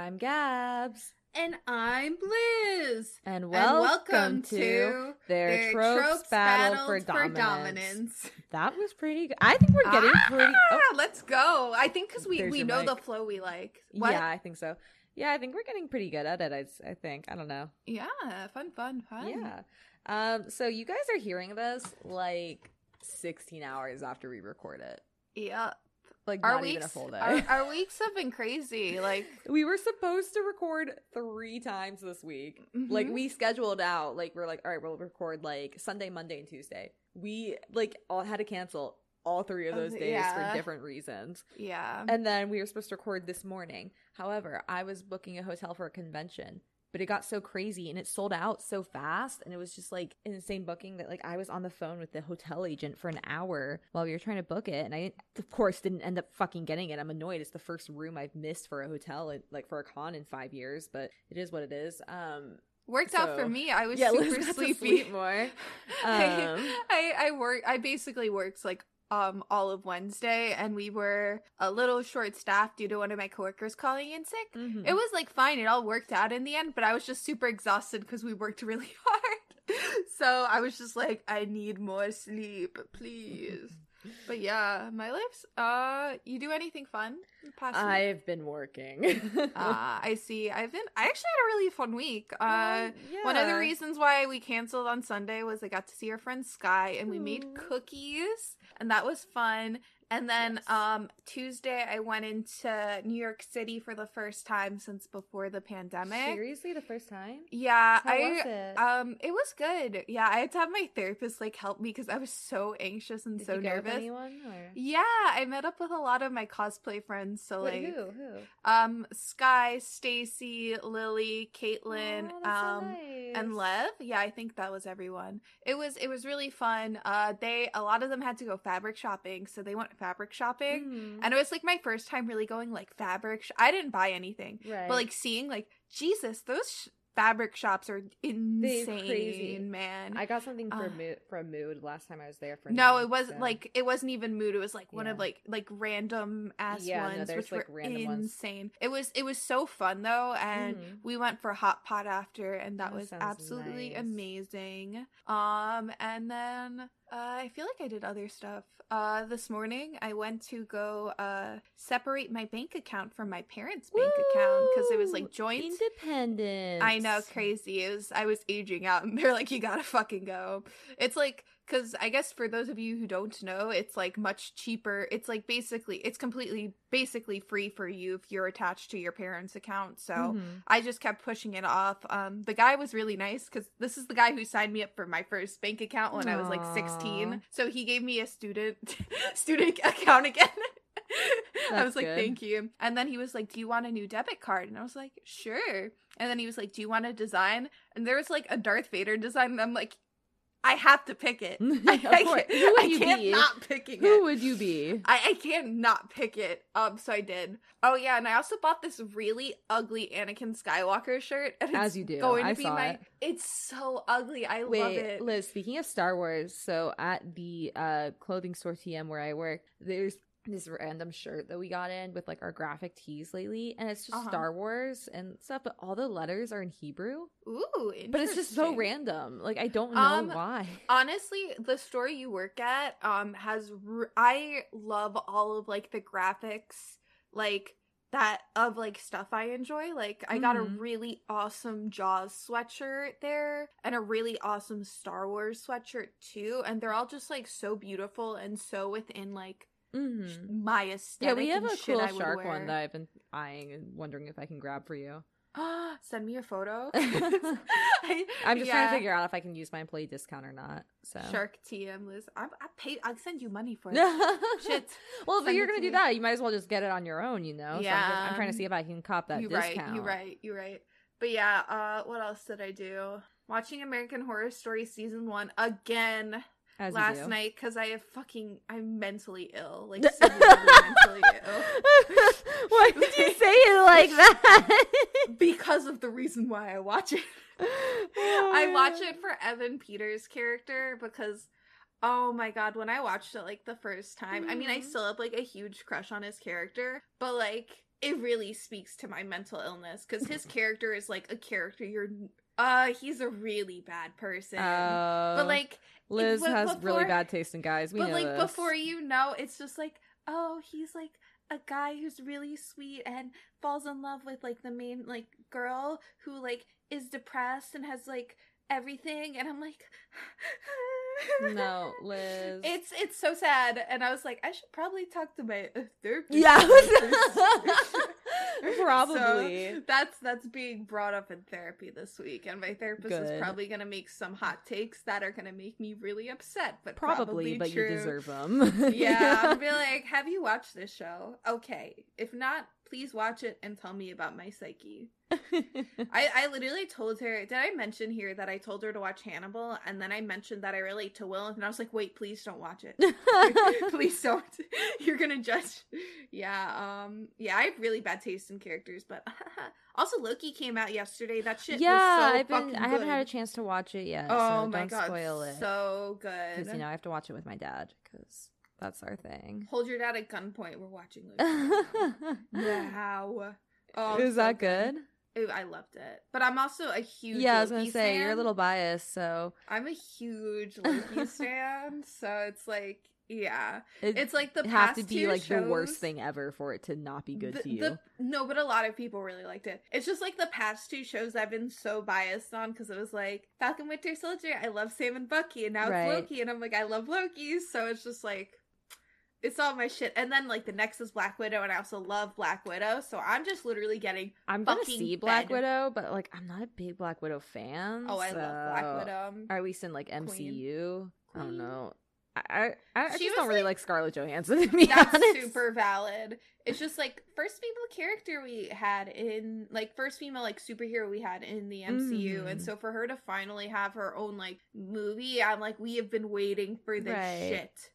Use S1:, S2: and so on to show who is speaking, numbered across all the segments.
S1: I'm Gabs.
S2: And I'm Bliz.
S1: And welcome,
S2: and welcome
S1: to,
S2: to
S1: their,
S2: their
S1: tropes,
S2: tropes
S1: battle for,
S2: for
S1: dominance.
S2: dominance.
S1: That was pretty good. I think we're getting
S2: ah,
S1: pretty. Oh,
S2: Let's go. I think because we,
S1: There's
S2: we know
S1: mic.
S2: the flow we like. What?
S1: yeah, I think so. Yeah, I think we're getting pretty good at it. I think. I don't know.
S2: Yeah. Fun, fun, fun.
S1: Yeah. Um. So you guys are hearing this like 16 hours after we record it.
S2: Yeah.
S1: Like
S2: Our
S1: not even a
S2: weeks, our, our weeks have been crazy. Like,
S1: we were supposed to record three times this week. Like
S2: mhm.
S1: we scheduled out, like we're like, all right, we'll record like Sunday, Monday, and Tuesday. We like all had to cancel all three of those days
S2: yeah.
S1: for different reasons.
S2: yeah.
S1: And then we were supposed to record this morning. However, I was booking a hotel for a convention, but it got so crazy and it sold out so fast. And it was just like an insane booking that like I was on the phone with the hotel agent for an hour while we were trying to book it. And I, of course, didn't end up fucking getting it. I'm annoyed. It's the first room I've missed for a hotel, like for a con in five years, but it is what it is. Um,
S2: Worked out for me. I was
S1: yeah,
S2: super sleepy.
S1: sleep more.
S2: I,
S1: Um,
S2: I I work I basically worked like um all of Wednesday and we were a little short staffed due to one of my coworkers calling in sick.
S1: mhm.
S2: It was like fine, it all worked out in the end, but I was just super exhausted because we worked really hard. so I was just like, I need more sleep, please. But yeah, my life's uh you do anything fun past week?
S1: I've been working.
S2: Uh, I see. I've been. I actually had a really fun week. Uh,
S1: Um,
S2: one of the reasons why we canceled on Sunday was I got to see our friend Sky, and we made cookies, and that was fun. And then
S1: Yes.
S2: um Tuesday I went into New York City for the first time since before the pandemic.
S1: Seriously, the first time?
S2: Yeah,
S1: How
S2: I
S1: was it?
S2: um it was good. Yeah, I had to have my therapist like help me because I was so anxious and
S1: Did
S2: so
S1: you go with
S2: nervous.
S1: anyone? Or?
S2: Yeah, I met up with a lot of my cosplay friends. So
S1: Wait,
S2: like
S1: who? Who?
S2: um Sky, Stacy, Lily, Caitlin,
S1: Oh, that's so
S2: um
S1: nice.
S2: and Lev. Yeah, I think that was everyone. It was it was really fun. Uh they a lot of them had to go fabric shopping, so they went fabric shopping.
S1: Mhm.
S2: And it was like my first time really going like fabric. Sh- I didn't buy anything,
S1: right.
S2: but like seeing like Jesus, those sh- fabric shops are insane, man.
S1: I got something for
S2: uh,
S1: mood from mood last time I was there for
S2: no, it wasn't
S1: so-
S2: like it wasn't even mood. It was like one of like like random ass
S1: Yeah, no,
S2: ones,
S1: there's,
S2: which
S1: like,
S2: were
S1: random ones.
S2: insane. It was it was so fun though, and
S1: Mhm.
S2: we went for hot pot after, and that
S1: That
S2: was absolutely
S1: nice.
S2: amazing. Um, and then uh, I feel like I did other stuff. Uh, this morning I went to go uh separate my bank account from my parents' bank account because it was like joint.
S1: independent.
S2: I know, crazy. It was I was aging out, and they're like, "You gotta fucking go." It's like because I guess for those of you who don't know, it's like much cheaper. It's like basically, it's completely basically free for you if you're attached to your parents' account. So.
S1: Mhm.
S2: I just kept pushing it off. Um, the guy was really nice because this is the guy who signed me up for my first bank account when I was like 16. So he gave me a student student account again. I was like,
S1: good.
S2: thank you. And then he was like, Do you want a new debit card? And I was like, Sure. And then he was like, Do you want a design? And there was like a Darth Vader design, and I'm like, I have to pick it. I,
S1: Of
S2: I
S1: course.
S2: can't,
S1: Who would
S2: I
S1: you
S2: can't
S1: be?
S2: not picking
S1: Who
S2: it.
S1: would you be?
S2: I, I can't not pick it. Um, so I did. Oh yeah, and I also bought this really ugly Anakin Skywalker shirt. And
S1: As you do.
S2: Going to
S1: I
S2: be
S1: saw
S2: my.
S1: it.
S2: It's so ugly. I love it.
S1: Liz, speaking of Star Wars, so at the uh clothing store TM where I work, there's this random shirt that we got in with like our graphic tees lately, and it's just
S2: Uh-huh.
S1: Star Wars and stuff, but all the letters are in Hebrew.
S2: Ooh,
S1: But it's just so random. Like I don't know
S2: Um,
S1: why.
S2: Honestly, the store you work at um has r- I love all of like the graphics like that of like stuff I enjoy. Like I got a
S1: Mhm.
S2: really awesome Jaws sweatshirt there and a really awesome Star Wars sweatshirt too, and they're all just like so beautiful and so within like
S1: Mhm.
S2: my
S1: Yeah, we have a cool shark
S2: wear.
S1: one that I've been eyeing and wondering if I can grab for you.
S2: Send me a photo.
S1: I'm
S2: I'm
S1: just trying to figure out if I can use my employee discount or not. So
S2: Shark TM, Liz. I, I pay. I'll send you money for it. Shit.
S1: Well, if you're gonna
S2: to
S1: do
S2: me.
S1: that, you might as well just get it on your own. You know. So I'm, just- I'm trying to see if I can cop that discount.
S2: you
S1: discount.
S2: right. You right. You right. But yeah. Uh, what else did I do? Watching American Horror Story season one again
S1: As
S2: last night because I have fucking. I'm mentally ill. Like severely mentally ill.
S1: Why did you say it like that?
S2: Because of the reason why I watch it. I watch it for Evan Peters' character because oh my god, when I watched it like the first time, I mean I
S1: Mhm.
S2: still have like a huge crush on his character, but like it really speaks to my mental illness because his character is like a character you're uh he's a really bad person
S1: Uh,
S2: but like
S1: Liz has really bad taste in guys. We
S2: but like
S1: this.
S2: before you know it's just like oh he's like a guy who's really sweet and falls in love with like the main like girl who like is depressed and has like everything and i'm like
S1: No, Liz.
S2: it's it's so sad and i was like i should probably talk to my therapist
S1: Yeah. Probably.
S2: So that's that's being brought up in therapy this week and my therapist is probably going to make some hot takes that are going to make me really upset but
S1: probably,
S2: probably,
S1: but
S2: true.
S1: you deserve them.
S2: yeah, I'll be like, have you watched this show? Okay. If not, please watch it and tell me about my psyche. I, I literally told her, did I mention here that I told her to watch Hannibal? And then I mentioned that I relate to Will, and I was like, wait, please don't watch it. please don't. You're gonna judge. Yeah, um, yeah, I have really bad taste in characters, but also Loki came out yesterday. That shit
S1: yeah,
S2: was so
S1: I've been. I haven't had a chance to watch it yet.
S2: Oh
S1: so
S2: my
S1: don't
S2: god,
S1: spoil it.
S2: so good.
S1: Because you know I have to watch it with my dad because that's our thing.
S2: Hold your dad at gunpoint. We're watching Loki. Wow. Oh,
S1: Is
S2: so
S1: that good?
S2: Ooh, I loved it. But I'm also a huge
S1: Yeah, I was gonna say you're a little biased, so
S2: I'm a huge Loki stan, so it's like yeah.
S1: it,
S2: It's like the
S1: it have to be
S2: two
S1: like the worst
S2: shows-
S1: thing ever for it to not be good
S2: the-
S1: to you.
S2: the- no, but a lot of people really liked it. It's just like the past two shows I've been so biased on because it was like Falcon Winter Soldier, I love Sam and Bucky, and now
S1: Right.
S2: it's Loki, and I'm like, I love Loki, so it's just like it's all my shit. And then like the next is Black Widow, and I also love Black Widow, so I'm just literally getting
S1: I'm gonna see Black
S2: fed.
S1: Widow, but like I'm not a big Black Widow fan.
S2: oh, I love Black Widow.
S1: Or at least in like MCU. I don't know. I I, I
S2: She
S1: just don't really
S2: like-
S1: like Scarlett Johansson to be
S2: That's
S1: honest.
S2: super valid. It's just like first female character we had in like first female like superhero we had in the MCU, and
S1: Mhm.
S2: so for her to finally have her own like movie, I'm like, we have been waiting for this
S1: Right.
S2: shit,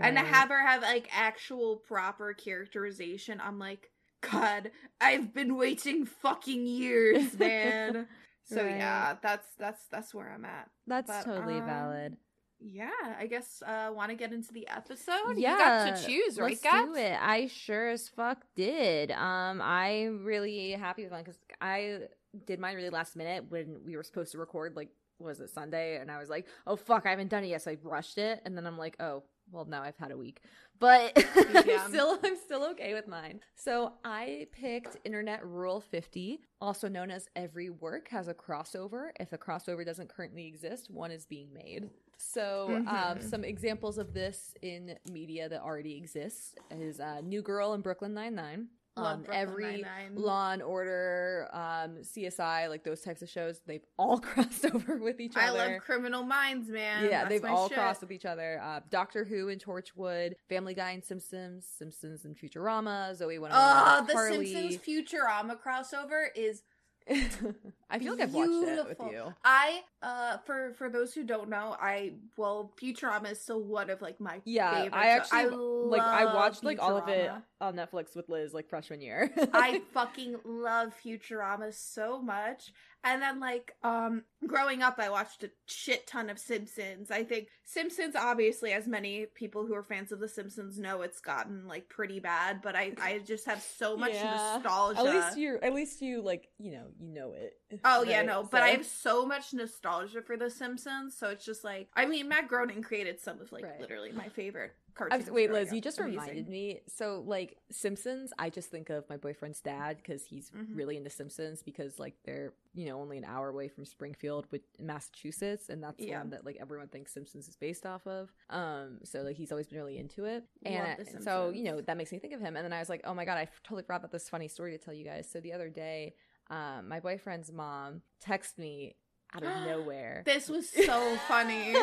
S2: and to have her have like actual proper characterization, I'm like, God, I've been waiting fucking years, man. so
S1: Right.
S2: yeah, that's that's that's where I'm at.
S1: That's
S2: but,
S1: totally
S2: um,
S1: valid.
S2: Yeah, I guess uh want to get into the episode.
S1: yeah,
S2: you got to choose, right,
S1: let's
S2: guys?
S1: do it. I sure as fuck did. Um, I'm really happy with mine because I did mine really last minute when we were supposed to record. Like, was it Sunday? And I was like, oh fuck, I haven't done it yet, so I rushed it. And then I'm like, oh, well, now I've had a week, but
S2: Yeah.
S1: I'm still I'm still okay with mine. So I picked Internet Rule 50, also known as every work has a crossover. If a crossover doesn't currently exist, one is being made. So um,
S2: Mhm.
S1: some examples of this in media that already exists is uh, New Girl and Brooklyn Nine Nine. Um, every
S2: Nine-Nine.
S1: Law and Order, um, CSI, like those types of shows, they've all crossed over with each other.
S2: I love Criminal Minds, man.
S1: Yeah,
S2: That's
S1: they've all
S2: shit.
S1: crossed with each other. Uh, Doctor Who and Torchwood, Family Guy and Simpsons, Simpsons and Futurama, Zoey 101
S2: Oh, the
S1: Carly.
S2: Simpsons Futurama crossover is
S1: I feel like I've watched it with you.
S2: I uh for for those who don't know, I well Futurama is still one of like my
S1: Yeah,
S2: favorite
S1: I actually like I watched like all of it on Netflix with Liz like freshman year.
S2: I fucking love Futurama so much. And then like um growing up I watched a shit ton of Simpsons. I think Simpsons obviously as many people who are fans of the Simpsons know it's gotten like pretty bad, but I I just have so much
S1: Yeah.
S2: nostalgia.
S1: At least you, at least you like you know you know it.
S2: Oh yeah,
S1: right?
S2: no, but I have so much nostalgia for The Simpsons, so it's just like I mean, Matt Groening created some of like
S1: Right.
S2: literally my favorite cartoons.
S1: was, wait, Liz, you just
S2: Amazing.
S1: reminded me. So, like Simpsons, I just think of my boyfriend's dad because he's
S2: Mhm.
S1: really into Simpsons because like they're you know only an hour away from Springfield, with Massachusetts, and that's
S2: Yeah.
S1: one that like everyone thinks Simpsons is based off of. Um, so like he's always been really into it, and and so you know that makes me think of him. And then I was like, oh my god, I totally forgot about this funny story to tell you guys. So the other day, um, my boyfriend's mom texted me out of nowhere.
S2: This was so funny.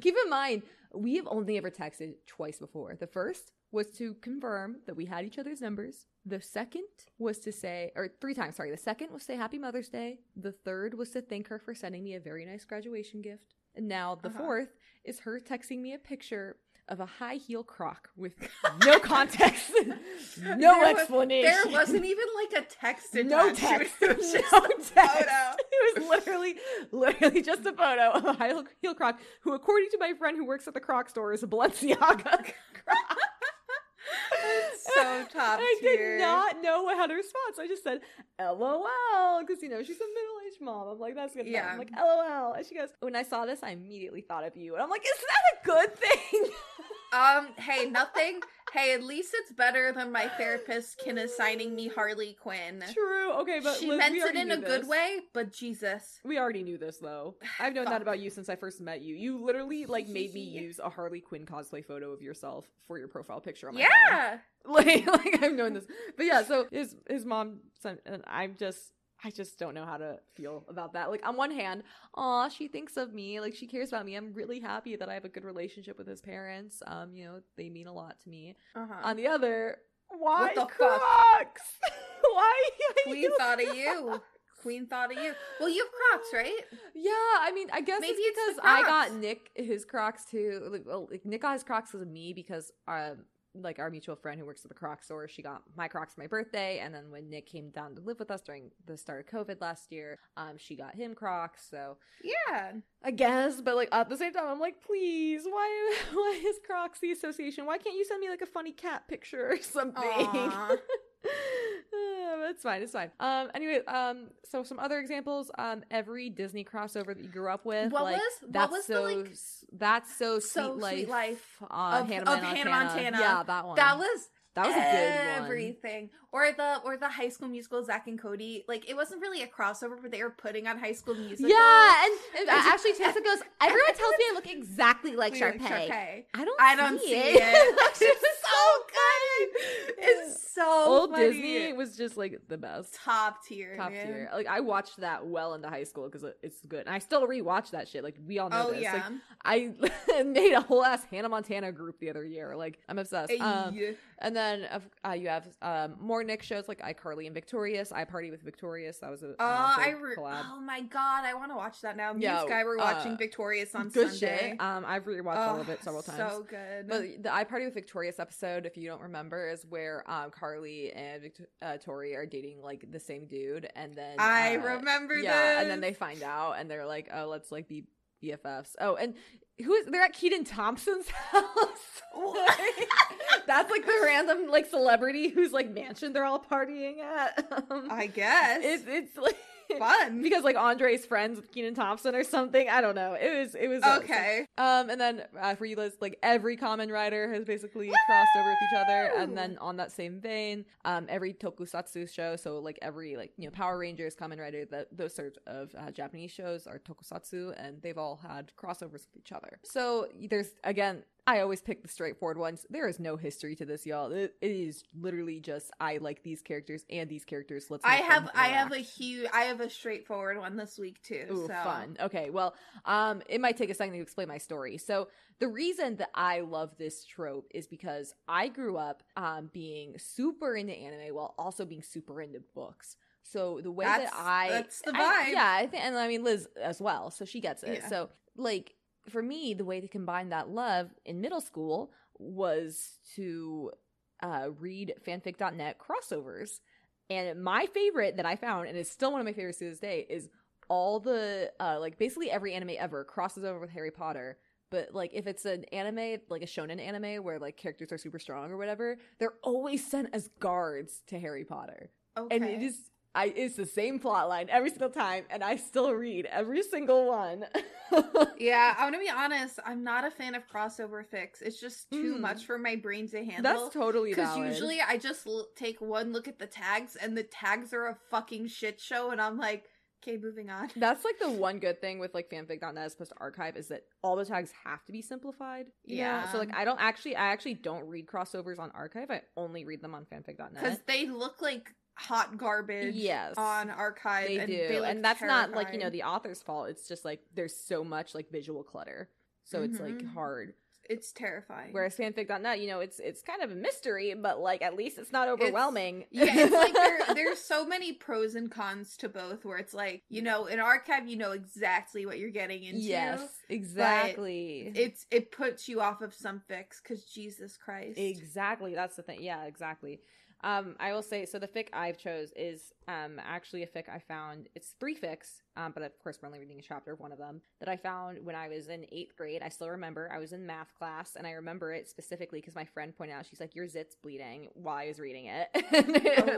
S1: Keep in mind, we have only ever texted twice before. The first was to confirm that we had each other's numbers. The second was to say, or three times, sorry. The second was to say Happy Mother's Day. The third was to thank her for sending me a very nice graduation gift. And now the
S2: Uh-huh.
S1: fourth is her texting me a picture of a high heel croc with no context, no
S2: There was-
S1: explanation.
S2: There wasn't even like a text
S1: no text.
S2: It was just
S1: no
S2: a
S1: text.
S2: photo.
S1: It was literally, literally just a photo of a high heel- heel croc, who, according to my friend who works at the croc store, is a Balenciaga croc.
S2: so top
S1: I
S2: tier.
S1: did not know how to respond, so I just said "LOL" because you know she's a middle-aged mom. I'm like, that's good. Yeah. I'm like, "LOL," and she goes, "When I saw this, I immediately thought of you," and I'm like, "Is that a good thing?"
S2: Um, hey, nothing. hey, at least it's better than my therapist Kin assigning me Harley Quinn.
S1: True. Okay, but
S2: she
S1: Liz,
S2: meant it in a good
S1: this.
S2: way, but Jesus.
S1: We already knew this though. I've known that about you since I first met you. You literally like made me use a Harley Quinn cosplay photo of yourself for your profile picture on my phone.
S2: Yeah.
S1: like like I've known this. But yeah, so his his mom sent and I'm just I just don't know how to feel about that. Like on one hand, aw, she thinks of me, like she cares about me. I'm really happy that I have a good relationship with his parents. Um, you know, they mean a lot to me.
S2: Uh-huh.
S1: On the other, why
S2: the fuck?
S1: Crocs? why?
S2: Queen thought of you. Queen thought of you. Well, you have Crocs, right?
S1: Yeah, I mean, I guess
S2: Maybe
S1: because
S2: the
S1: I got Nick his Crocs too. Like, well, like Nick got his Crocs because of me because um like our mutual friend who works at the Croc store, she got my Crocs for my birthday, and then when Nick came down to live with us during the start of COVID last year, um, she got him Crocs. So
S2: Yeah.
S1: I guess, but like at the same time, I'm like, please, why, why is Crocs the association? Why can't you send me like a funny cat picture or something? It's fine. It's fine. Um. Anyway. Um. So some other examples. Um. Every Disney crossover that you grew up with.
S2: What
S1: like,
S2: was- what
S1: that's
S2: was the,
S1: so
S2: like-
S1: that's so
S2: So
S1: sweet life.
S2: Sweet Life
S1: Uh,
S2: of-
S1: Hannah,
S2: of
S1: Montana.
S2: Hannah Montana.
S1: Yeah, that one.
S2: That was
S1: that was a good one.
S2: everything. Or the or the High School Musical Zach and Cody. Like it wasn't really a crossover, but they were putting on High School Musical.
S1: Yeah, and, and
S2: I just-
S1: actually, Tessa goes. Everyone tells me I look exactly like Sharpay.
S2: like Sharpay.
S1: I don't.
S2: I don't
S1: see,
S2: see
S1: it.
S2: it.
S1: It's
S2: so good. It's so
S1: Old
S2: funny.
S1: Disney was just like the best.
S2: top tier.
S1: Top
S2: man.
S1: tier. Like I watched that well into high school because it's good, and I still rewatch that shit. Like we all know
S2: Oh
S1: this.
S2: yeah.
S1: Like I made a whole ass Hannah Montana group the other year. Like I'm obsessed. Um, and then uh, you have um, more Nick shows like iCarly and Victorious. I Party with Victorious. That was a
S2: Oh,
S1: uh,
S2: I re-
S1: collab.
S2: oh my god, I want to watch that now. Me
S1: Yeah,
S2: and Sky were watching
S1: uh,
S2: Victorious on
S1: Good
S2: Sunday.
S1: shit. Um, I've rewatched all of
S2: Oh,
S1: it several times.
S2: So good.
S1: But the I Party with Victorious episode, if you don't remember, is where um, Carly and Vict- uh, Tori are dating like the same dude, and then
S2: I
S1: uh,
S2: remember
S1: yeah, and then they find out, and they're like, "Oh, let's like be BFFs." Oh, and who is they're at Kenan Thompson's house? That's like the random like celebrity whose like mansion they're all partying at. Um,
S2: I guess
S1: it's it's like
S2: fun.
S1: because like Andre's friends with Kenan Thompson or something. I don't know. It was it was
S2: okay.
S1: um, and then uh, for you, Liz, like every Kamen Rider has basically crossed over with each other. And then on that same vein, um, every tokusatsu show, so like every like you know Power Rangers, Kamen Rider, that those sorts of uh, Japanese shows are tokusatsu, and they've all had crossovers with each other. So there's again. I always pick the straightforward ones. There is no history to this, y'all. It, it is literally just I like these characters and these characters. Let's.
S2: I have I have a huge I have a straightforward one this week too.
S1: Ooh,
S2: so
S1: fun. Okay, well, um, it might take a second to explain my story. So the reason that I love this trope is because I grew up um being super into anime while also being super into books. So the way
S2: That's-
S1: that I
S2: that's the
S1: I-
S2: vibe.
S1: yeah, I think, and I mean Liz as well, so she gets it.
S2: Yeah.
S1: So like for me, the way to combine that love in middle school was to uh, read fanfic.net crossovers. And my favorite that I found, and is still one of my favorites to this day, is all the uh, like basically every anime ever crosses over with Harry Potter. But like if it's an anime, like a shonen anime where like characters are super strong or whatever, they're always sent as guards to Harry Potter.
S2: okay.
S1: And it is I it's the same plot line every single time, and I still read every single one.
S2: Yeah, I'm gonna be honest. I'm not a fan of crossover fix. It's just too
S1: Mm.
S2: much for my brain to handle.
S1: That's totally
S2: Because usually I just l- take one look at the tags, and the tags are a fucking shit show, and I'm like, okay, moving on.
S1: That's like the one good thing with like fanfic.net as opposed to archive is that all the tags have to be simplified. yeah. know? So like I don't actually I actually don't read crossovers on archive. I only read them on fanfic.net.
S2: Because they look like hot garbage.
S1: Yes.
S2: on archive.
S1: They
S2: and
S1: do.
S2: They
S1: and that's not like, you know, the author's fault. It's just like there's so much like visual clutter. So it's like
S2: Mhm.
S1: hard.
S2: It's terrifying.
S1: Whereas fanfic.net, you know, it's it's kind of a mystery, but like at least it's not overwhelming.
S2: yeah, it's like there, there's so many pros and cons to both. Where it's like, you know, in archive, you know exactly what you're getting into.
S1: Yes, exactly.
S2: It's it puts you off of some fix because Jesus Christ.
S1: Exactly. That's the thing. Yeah, exactly. Um, I will say so. The fic I've chose is um actually a fic I found. It's three fics, um, but of course we're only reading a chapter of one of them that I found when I was in eighth grade. I still remember I was in math class, and I remember it specifically because my friend pointed out she's like, "Your zit's bleeding" while I was reading it.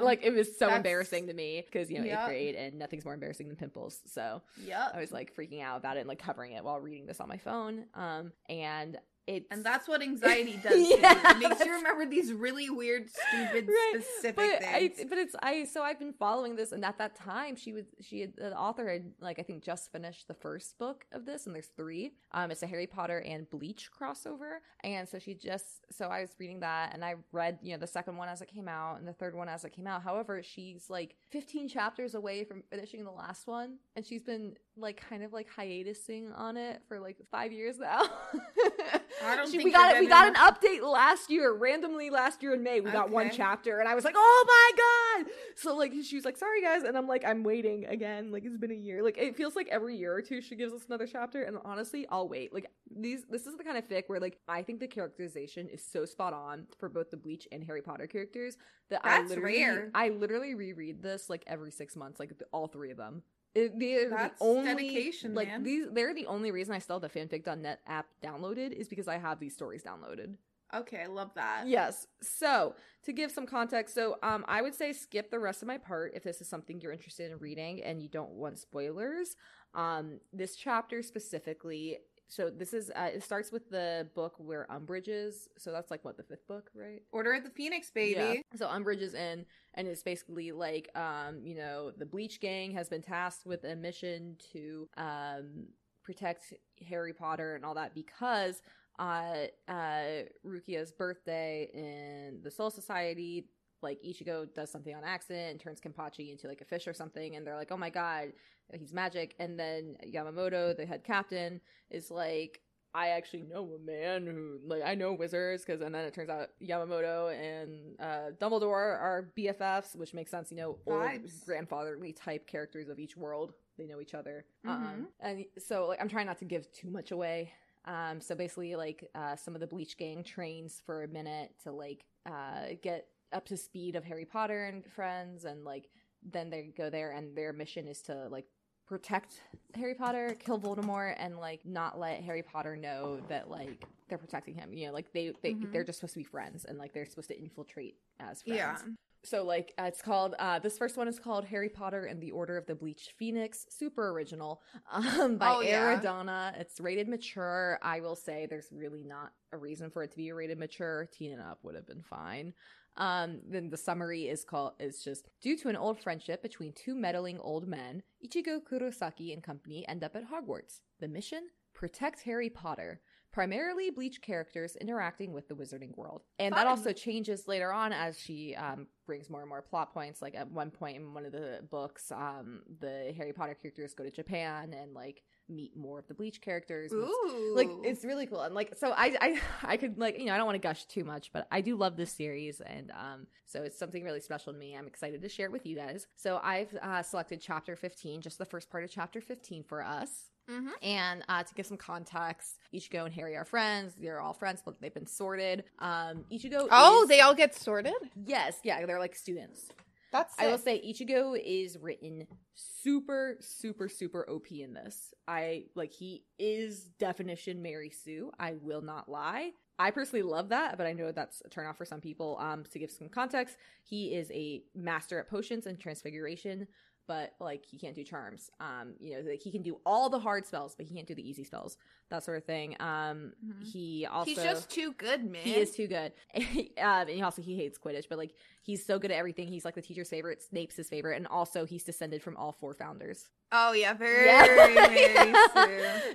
S2: Oh,
S1: like it was so embarrassing to me because you know
S2: Yep.
S1: eighth grade and nothing's more embarrassing than pimples. So
S2: Yep.
S1: I was like freaking out about it and like covering it while reading this on my phone. Um, and it's
S2: And that's what anxiety does to you.
S1: Yeah,
S2: It makes you remember these really weird, stupid,
S1: Right,
S2: specific
S1: but I,
S2: things.
S1: but it's I so I've been following this and at that time she was she had the author had like I think just finished the first book of this and there's three. Um it's a Harry Potter and Bleach crossover and so she just so I was reading that and I read you know the second one as it came out and the third one as it came out. However she's like 15 chapters away from finishing the last one and she's been like kind of like hiatusing on it for like five years now
S2: I don't
S1: She-
S2: think
S1: we got we got an update last year randomly last year in May. We got one chapter and I was like oh my god! So like she was like sorry guys and I'm like I'm waiting again. Like it's been a year. Like it feels like every year or two she gives us another chapter and honestly I'll wait. Like these this is the kind of fic where like I think the characterization is so spot on for both the Bleach and Harry Potter characters that I literally
S2: rare.
S1: I literally reread this like every six months like the- all three of them it, they're
S2: That's
S1: the only
S2: dedication,
S1: like
S2: man.
S1: these they're the only reason I still have the fanfic.net app downloaded is because I have these stories downloaded.
S2: Okay, I love that.
S1: Yes. So to give some context, so um, I would say skip the rest of my part if this is something you're interested in reading and you don't want spoilers. Um, this chapter specifically. So this is uh, it starts with the book where Umbridge is. So that's like what the fifth book, right?
S2: Order of the Phoenix, baby.
S1: Yeah. So Umbridge is in, and it's basically like, um, you know, the Bleach Gang has been tasked with a mission to um protect Harry Potter and all that because uh uh Rukia's birthday in the Soul Society like Ichigo does something on accident and turns Kenpachi into like a fish or something. And they're like oh my god he's magic. And then Yamamoto the head captain is like I actually know a man who like I know wizards because and then it turns out Yamamoto and uh, Dumbledore are BFFs, which makes sense. You know, old
S2: Vibes.
S1: grandfatherly type characters of each world. They know each other,
S2: Mhm.
S1: um, and so like I'm trying not to give too much away. Um, so basically, like uh, some of the Bleach gang trains for a minute to like uh, get up to speed of Harry Potter and friends, and like then they go there, and their mission is to like protect Harry Potter, kill Voldemort, and like not let Harry Potter know that like they're protecting him. You know, like they they
S2: Mhm.
S1: they're just supposed to be friends, and like they're supposed to infiltrate as friends.
S2: Yeah.
S1: So like uh, it's called uh this first one is called Harry Potter and the Order of the Bleached Phoenix, super original. Um by
S2: Oh, yeah.
S1: Aradonna. It's rated mature. I will say there's really not a reason for it to be rated mature. Teen and up would have been fine. Um then the summary is called is just due to an old friendship between two meddling old men, Ichigo Kurosaki and company end up at Hogwarts. The mission? Protect Harry Potter. Primarily bleach characters interacting with the wizarding world. And that also changes later on as she um, brings more and more plot points. Like at one point in one of the books, um, the Harry Potter characters go to Japan and like meet more of the bleach characters. it's-
S2: Ooh.
S1: like it's really cool and like so I, I i could like you know i don't want to gush too much but i do love this series and um so it's something really special to me i'm excited to share it with you guys so i've uh, selected chapter 15 just the first part of chapter 15 for us
S2: Mhm.
S1: and uh, to give some context, Ichigo and Harry are friends. They're all friends, but they've been sorted. Um, Ichigo.
S2: Oh,
S1: is-
S2: they all get sorted.
S1: Yes, yeah, they're like students.
S2: That's
S1: I will say Ichigo is written super, super, super OP in this. I like he is definition Mary Sue. I will not lie. I personally love that, but I know that's a turnoff for some people. Um, to give some context, he is a master at potions and transfiguration, but like he can't do charms. Um, you know, like he can do all the hard spells, but he can't do the easy spells. That sort of thing. Um,
S2: Mhm.
S1: he also
S2: He's just too good, man.
S1: he is too good. um, and he also he hates Quidditch, but like he's so good at everything. He's like the teacher's favorite, Snape's his favorite, and also he's descended from all four founders.
S2: Oh yeah, very,
S1: Yeah.
S2: very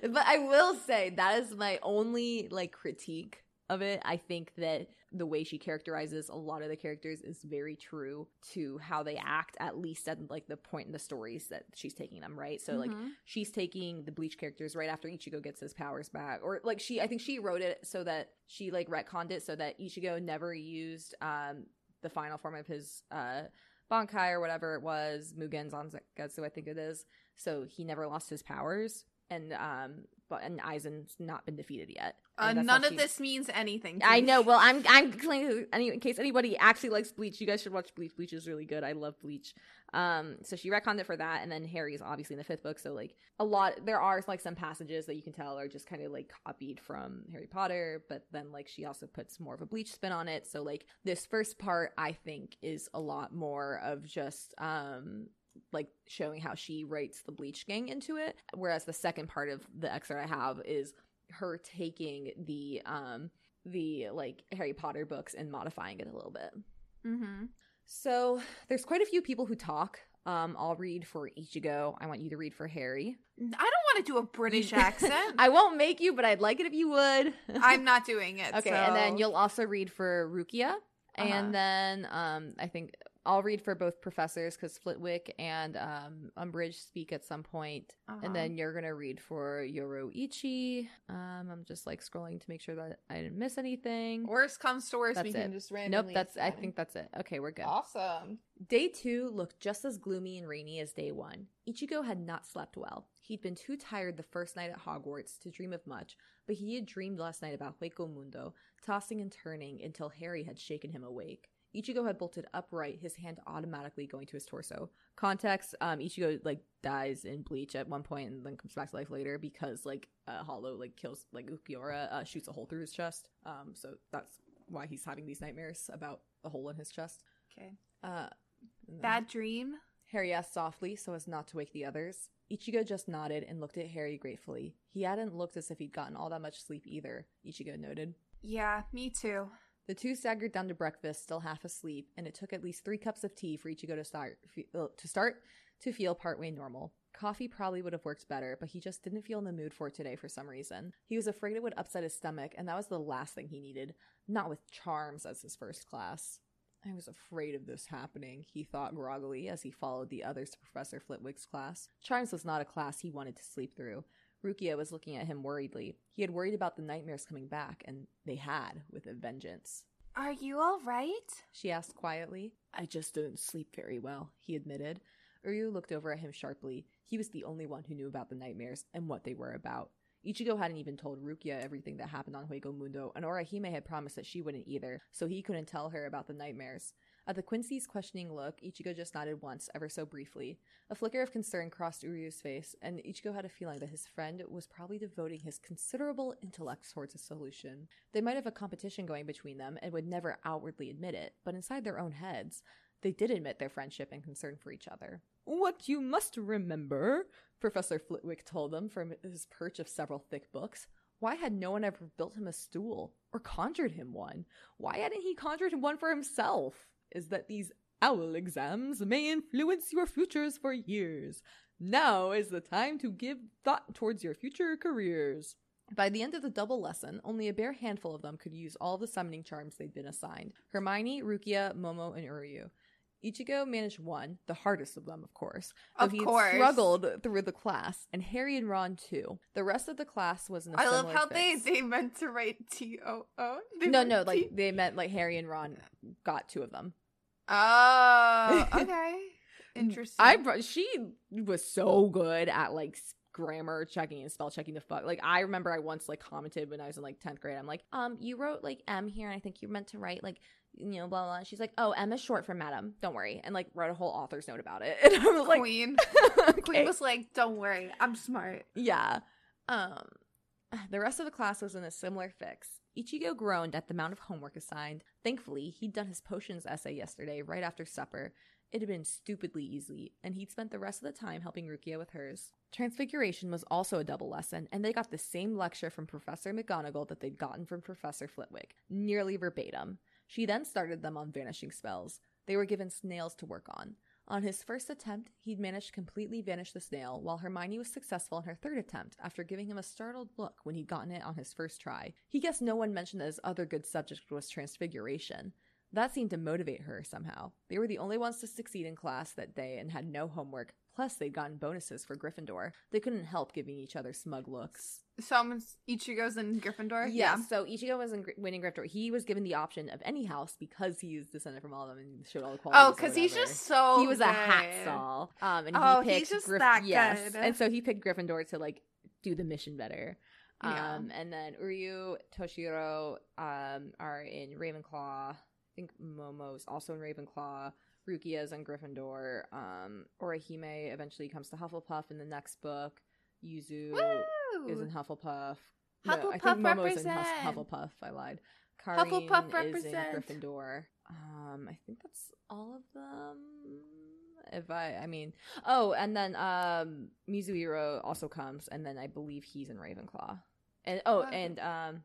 S2: Sue.
S1: but I will say that is my only like critique of it. I think that the way she characterizes a lot of the characters is very true to how they act, at least at like the point in the stories that she's taking them, right? So like
S2: Mhm.
S1: she's taking the bleach characters right after Ichigo gets his powers back. Or like she I think she wrote it so that she like retconned it so that Ichigo never used um the final form of his uh Bankai or whatever it was, Mugen Zangetsu I think it is. So he never lost his powers. And um but and Aizen's not been defeated yet.
S2: Uh,
S1: And that's how
S2: none of
S1: she-
S2: this means anything. to
S1: I
S2: me.
S1: know. Well, I'm I'm any, in case anybody actually likes Bleach. You guys should watch Bleach. Bleach is really good. I love Bleach. Um, so she retconned it for that, and then Harry is obviously in the fifth book. So like a lot, there are like some passages that you can tell are just kind of like copied from Harry Potter, but then like she also puts more of a Bleach spin on it. So like this first part, I think, is a lot more of just um like showing how she writes the Bleach gang into it, whereas the second part of the excerpt I have is her taking the um the like Harry Potter books and modifying it a little bit.
S2: mm-hmm.
S1: So there's quite a few people who talk. Um, I'll read for Ichigo. I want you to read for Harry.
S2: I don't want to do a British accent.
S1: I won't make you, but I'd like it if you would.
S2: I'm not doing it.
S1: okay, and then you'll also read for Rukia,
S2: Uh-huh.
S1: and then um, I think I'll read for both professors because Flitwick and um, Umbridge speak at some point.
S2: Uh-huh.
S1: And then you're gonna read for Yoruichi. Um, I'm just like scrolling to make sure that I didn't miss anything.
S2: worst comes to worst, we
S1: That's
S2: can just randomly.
S1: Nope, that's I think that's it. Okay, we're good.
S2: awesome.
S1: Day two looked just as gloomy and rainy as day one. Ichigo had not slept well. He'd been too tired the first night at Hogwarts to dream of much, but he had dreamed last night about Hueco Mundo, tossing and turning until Harry had shaken him awake. Ichigo had bolted upright, his hand automatically going to his torso. Context: um, Ichigo like dies in Bleach at one point and then comes back to life later because like uh, Hollow like kills like Ulquiorra uh, shoots a hole through his chest. Um, so that's why he's having these nightmares about a hole in his chest.
S2: Okay.
S1: Uh,
S2: Bad dream.
S1: Harry asked softly so as not to wake the others. Ichigo just nodded and looked at Harry gratefully. He hadn't looked as if he'd gotten all that much sleep either, Ichigo noted.
S2: Yeah, me too.
S1: The two staggered down to breakfast, still half asleep, and it took at least three cups of tea for Ichigo to start fe- uh, to start to feel partway normal. Coffee probably would have worked better, but he just didn't feel in the mood for it today for some reason. He was afraid it would upset his stomach, and that was the last thing he needed. Not with charms as his first class. I was afraid of this happening, he thought groggily as he followed the others to Professor Flitwick's class. Charms was not a class he wanted to sleep through. Rukia was looking at him worriedly. He had worried about the nightmares coming back, and they had, with a vengeance.
S2: Are you all right?
S1: She asked quietly. I just didn't sleep very well, he admitted. Uryu looked over at him sharply. He was the only one who knew about the nightmares and what they were about. Ichigo hadn't even told Rukia everything that happened on Hueco Mundo, and Orihime had promised that she wouldn't either, so he couldn't tell her about the nightmares. At the Quincy's questioning look, Ichigo just nodded once, ever so briefly. A flicker of concern crossed Uryu's face, and Ichigo had a feeling that his friend was probably devoting his considerable intellect towards a solution. They might have a competition going between them and would never outwardly admit it, but inside their own heads, they did admit their friendship and concern for each other. What you must remember, Professor Flitwick told them from his perch of several thick books. Why had no one ever built him a stool or conjured him one? Why hadn't he conjured one for himself? Is that these owl exams may influence your futures for years. Now is the time to give thought towards your future careers. By the end of the double lesson, only a bare handful of them could use all the summoning charms they'd been assigned Hermione, Rukia, Momo, and Uryu. Ichigo managed one, the hardest of them, of course. though
S2: Of
S1: he
S2: course.
S1: struggled through the class, and Harry and Ron too. The rest of the class was in a
S2: I love
S1: similar
S2: how they
S1: fix.
S2: they meant to write T O O.
S1: No, no, like they meant like Harry and Ron got two of them.
S2: Oh, okay. Interesting.
S1: I she was so good at like grammar checking and spell checking the fuck. Like I remember I once like commented when I was in like tenth grade. I'm like, um, you wrote like M here, and I think you meant to write like you know blah blah. blah. She's like, oh, M is short for madam. Don't worry, and like wrote a whole author's note about it. And I was like,
S2: Queen.
S1: okay.
S2: Queen was like, "Don't worry, I'm smart."
S1: Yeah. Um the rest of the class was in a similar fix. Ichigo groaned at the amount of homework assigned. Thankfully, he'd done his potions essay yesterday right after supper. It had been stupidly easy, and he'd spent the rest of the time helping Rukia with hers. Transfiguration was also a double lesson, and they got the same lecture from Professor McGonagall that they'd gotten from Professor Flitwick, nearly verbatim. She then started them on vanishing spells. They were given snails to work on. On his first attempt, he'd managed to completely vanish the snail, while Hermione was successful in her third attempt after giving him a startled look when he'd gotten it on his first try. He guessed no one mentioned that his other good subject was transfiguration. That seemed to motivate her somehow. They were the only ones to succeed in class that day and had no homework, plus they'd gotten bonuses for Gryffindor. They couldn't help giving each other smug looks.
S2: Someone's Ichigo's in Gryffindor.
S1: Yeah, so Ichigo was in winning Gryffindor. He was given the option of any house because he's descended from all of them and showed all the qualities.
S2: Oh, because he's just so.
S1: he was a
S2: good.
S1: stall. Um, and he
S2: Oh,
S1: picked
S2: he's just
S1: Gryff-
S2: that
S1: yes.
S2: good.
S1: And so he picked Gryffindor to like do the mission better.
S2: Yeah.
S1: Um, and then Uryu, Toshiro, um, are in Ravenclaw. I think Momo's also in Ravenclaw. Rukia's in Gryffindor. Um, Orihime eventually comes to Hufflepuff in the next book. Yuzu is in
S2: Woo!
S1: Hufflepuff. No, I think
S2: Hufflepuff
S1: Momo's in Huff- Hufflepuff. I lied. Karin
S2: Hufflepuff
S1: is
S2: represent.
S1: in Gryffindor. Um, I think that's all of them. If I, I mean, oh, and then um, Mizuiro also comes, and then I believe he's in Ravenclaw. And oh,
S2: Okay.
S1: and um,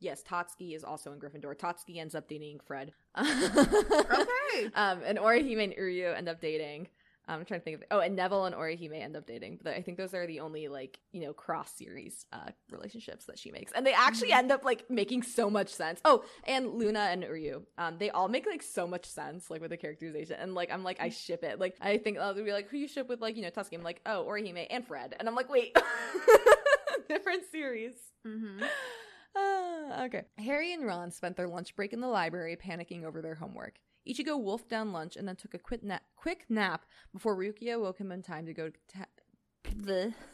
S1: yes, Tatsuki is also in Gryffindor. Tatsuki ends up dating Fred.
S2: Okay.
S1: Um, and Orihime and Uryu end up dating. I'm trying to think of Oh, and Neville and Orihime end up dating. But I think those are the only like you know cross series uh relationships that she makes, and they actually
S2: Mhm.
S1: end up like making so much sense. Oh, and Luna and Uryu, um, they all make like so much sense like with the characterization, and like I'm like I ship it. Like I think I'll be like who you ship with like you know Tusky. I'm like oh Orihime and Fred, and I'm like wait, different series.
S2: hmm
S1: Ah, okay. Harry and Ron spent their lunch break in the library panicking over their homework. Ichigo wolfed down lunch and then took a quick, na- quick nap before Rukia woke him in time to go to ta- Bleh.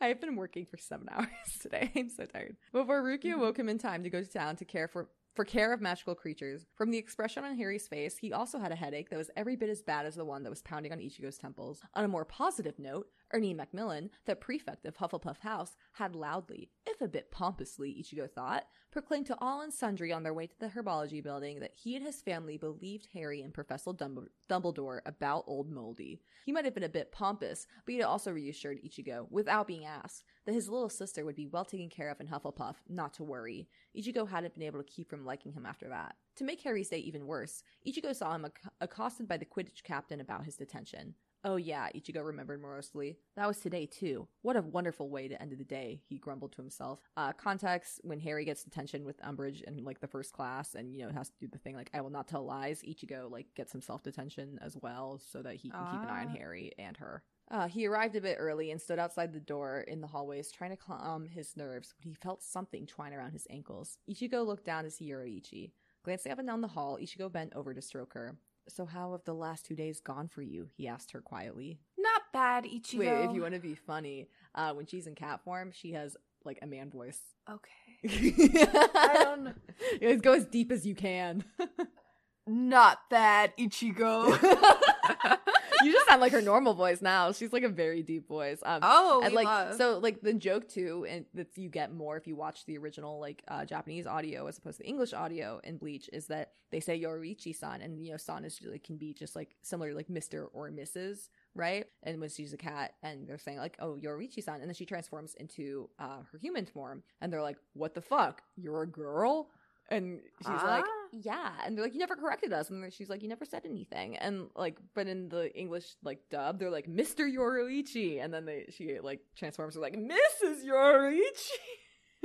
S1: I have been working for seven hours today. I'm so tired. Before Rukia mm-hmm. woke him in time to go to town to care for for care of magical creatures. From the expression on Harry's face, he also had a headache that was every bit as bad as the one that was pounding on Ichigo's temples. On a more positive note, Ernie Macmillan, the prefect of Hufflepuff House, had loudly, if a bit pompously, Ichigo thought, proclaimed to all and sundry on their way to the herbology building that he and his family believed Harry and Professor Dumb- Dumbledore about Old Moldy. He might have been a bit pompous, but he also reassured Ichigo, without being asked, that his little sister would be well taken care of in Hufflepuff, not to worry. Ichigo hadn't been able to keep from liking him after that. To make Harry's day even worse, Ichigo saw him acc- accosted by the Quidditch captain about his detention. Oh yeah, Ichigo remembered morosely. That was today too. What a wonderful way to end the day, he grumbled to himself. Uh, context, when Harry gets detention with Umbridge in like the first class and, you know, has to do the thing like, I will not tell lies, Ichigo like gets himself detention as well so that he can keep an eye on
S2: Ah.
S1: Harry and her. Uh, he arrived a bit early and stood outside the door in the hallways trying to calm his nerves when he felt something twine around his ankles. Ichigo looked down to see Yoruichi. Glancing up and down the hall, Ichigo bent over to stroke her. So how have the last two days gone for you? he asked her quietly.
S2: Not bad, Ichigo.
S1: Wait, if you want to be funny, uh, when she's in cat form, she has like a man voice.
S2: Okay.
S1: I
S2: don't know.
S1: Go as deep as you can.
S2: Not that, Ichigo.
S1: you just sound like her normal voice now. She's like a very deep voice. Um,
S2: oh,
S1: and like
S2: love.
S1: so like the joke too and that you get more if you watch the original like uh japanese audio as opposed to the english audio in bleach is that they say yoruichi-san and you know san is like can be just like similar to like mr or mrs right and when she's a cat and they're saying like oh yoruichi-san and then she transforms into uh her human form and they're like what the fuck you're a girl and she's like
S2: Ah.
S1: yeah and they're like you never corrected us and she's like you never said anything and like but in the english like dub they're like mr yoruichi and then they she like transforms to like mrs yoruichi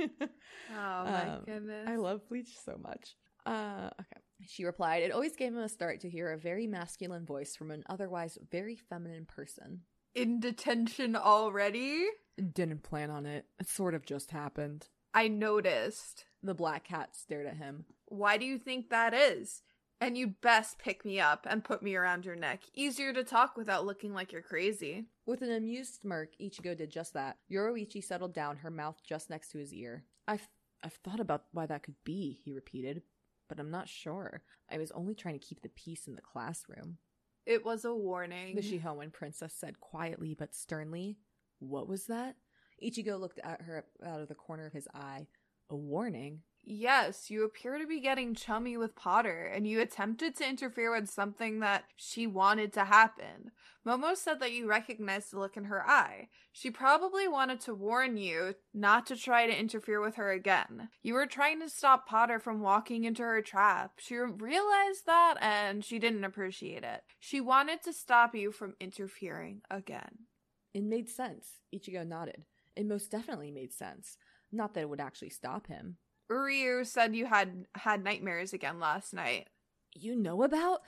S2: oh my
S1: um,
S2: goodness.
S1: i love bleach so much uh okay she replied it always gave him a start to hear a very masculine voice from an otherwise very feminine person
S2: in detention already.
S1: didn't plan on it it sort of just happened
S2: I noticed.
S1: the black cat stared at him
S2: Why do you think that is? And you'd best pick me up and put me around your neck. Easier to talk without looking like you're crazy.
S1: With an amused smirk, Ichigo did just that. Yoroichi settled down, her mouth just next to his ear. I've I've thought about why that could be, he repeated, but I'm not sure. I was only trying to keep the peace in the classroom.
S2: It was a warning.
S1: The Shihoin princess said quietly but sternly. What was that? Ichigo looked at her out of the corner of his eye. A warning?
S2: Yes, you appear to be getting chummy with Potter, and you attempted to interfere with something that she wanted to happen. Momo said that you recognized the look in her eye. She probably wanted to warn you not to try to interfere with her again. You were trying to stop Potter from walking into her trap. She realized that, and she didn't appreciate it. She wanted to stop you from interfering again.
S1: It made sense. Ichigo nodded. It most definitely made sense. Not that it would actually stop him.
S2: Uryu said you had had nightmares again last night.
S1: You know about?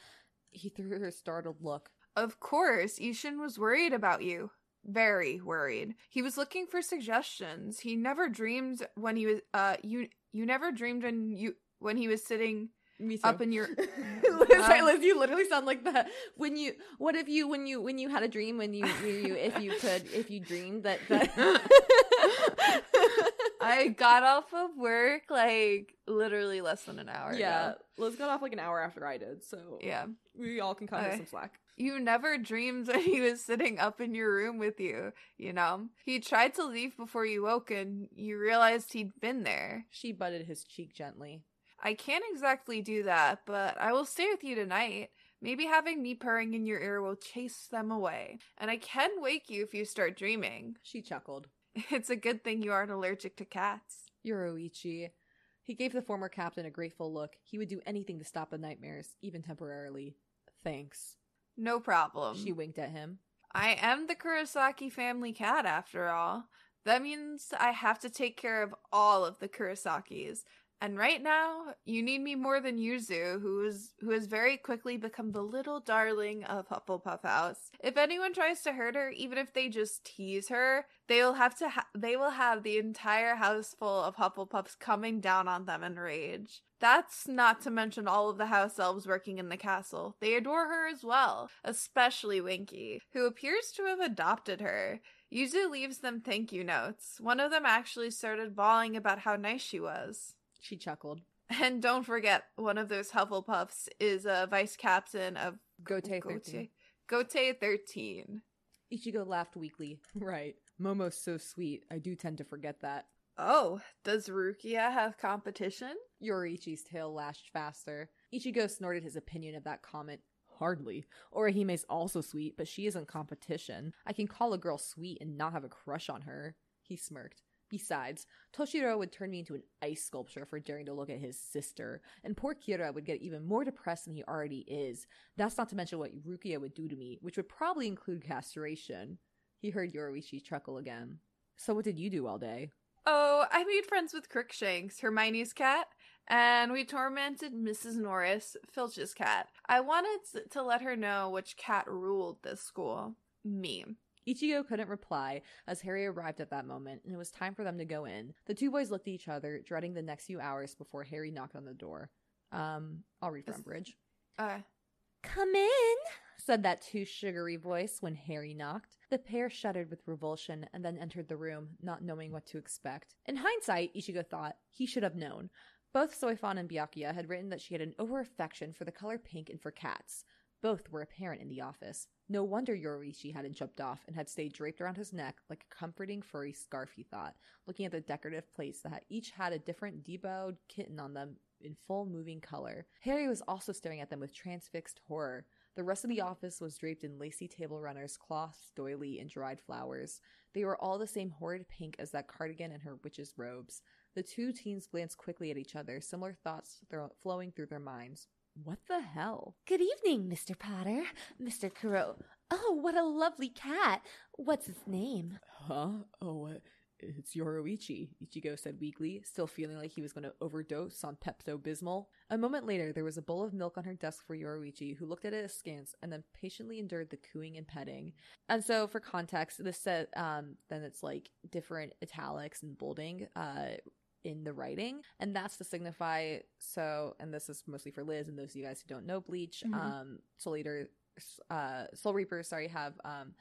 S1: He threw her a startled look.
S2: Of course, Isshin was worried about you. Very worried. He was looking for suggestions. He never dreamed when he was uh you you never dreamed when you when he was sitting
S1: Me too.
S2: up in your
S1: Sorry, um, Liz, you literally sound like that. When you, what if you, when you, when you had a dream, when you, you, if you could, if you dreamed that, that.
S2: I got off of work like literally less than an hour
S1: yeah,
S2: ago.
S1: Liz got off like an hour after I did, so
S2: Yeah.
S1: we all can cut her
S2: Okay.
S1: some slack.
S2: You never dreamed that he was sitting up in your room with you, you know? He tried to leave before you woke and you realized he'd been there.
S1: She butted his cheek gently.
S2: I can't exactly do that, but I will stay with you tonight. Maybe having me purring in your ear will chase them away. And I can wake you if you start dreaming.
S1: She chuckled.
S2: It's a good thing you aren't allergic to cats.
S1: Yoruichi. He gave the former captain a grateful look. He would do anything to stop the nightmares, even temporarily. Thanks.
S2: No problem.
S1: She winked at him.
S2: I am the Kurosaki family cat, after all. That means I have to take care of all of the Kurosakis. And right now, you need me more than Yuzu, who is who has very quickly become the little darling of Hufflepuff House. If anyone tries to hurt her, even if they just tease her, they will have to ha- they will have the entire house full of Hufflepuffs coming down on them in rage. That's not to mention all of the house elves working in the castle. They adore her as well, especially Winky, who appears to have adopted her. Yuzu leaves them thank you notes. One of them actually started bawling about how nice she was.
S1: She chuckled.
S2: And don't forget, one of those Hufflepuffs is a vice captain of
S1: Gotei
S2: Gotei
S1: 13.
S2: Gotei 13.
S1: Ichigo laughed weakly. Right. Momo's so sweet. I do tend to forget that.
S2: Oh, does Rukia have competition?
S1: Yoruichi's tail lashed faster. Ichigo snorted his opinion of that comment. Hardly. Orihime's also sweet, but she isn't competition. I can call a girl sweet and not have a crush on her. He smirked. Besides, Toshiro would turn me into an ice sculpture for daring to look at his sister, and poor Kira would get even more depressed than he already is. That's not to mention what Rukia would do to me, which would probably include castration. He heard Yoruichi chuckle again. So what did you do all day?
S2: Oh, I made friends with Crookshanks, Hermione's cat, and we tormented Mrs. Norris, Filch's cat. I wanted to let her know which cat ruled this school. Me.
S1: Ichigo couldn't reply as Harry arrived at that moment, and it was time for them to go in. The two boys looked at each other, dreading the next few hours before Harry knocked on the door. Um, I'll read from Bridge.
S2: Uh,
S1: Come in, said that too sugary voice when Harry knocked. The pair shuddered with revulsion and then entered the room, not knowing what to expect. In hindsight, Ichigo thought he should have known. Both Soifon and Byakuya had written that she had an over-affection for the color pink and for cats. Both were apparent in the office. No wonder Yoruichi hadn't jumped off and had stayed draped around his neck like a comforting furry scarf, he thought, looking at the decorative plates that each had a different debowed kitten on them in full moving color. Harry was also staring at them with transfixed horror. The rest of the office was draped in lacy table runners, cloths, doily, and dried flowers. They were all the same horrid pink as that cardigan and her witch's robes. The two teens glanced quickly at each other, similar thoughts thro- flowing through their minds. What the hell? Good evening, Mr. Potter. Mr. Kuro. Oh, what a lovely cat. What's its name? Huh? Oh, it's Yoruichi, Ichigo said weakly, still feeling like he was going to overdose on Pepto Bismol. A moment later, there was a bowl of milk on her desk for Yoruichi, who looked at it askance and then patiently endured the cooing and petting. And so, for context, this said, um, then it's like different italics and bolding, uh, in the writing and that's to signify so and this is mostly for liz and those of you guys who don't know bleach
S2: Mhm.
S1: um soul eater uh soul reapers sorry have um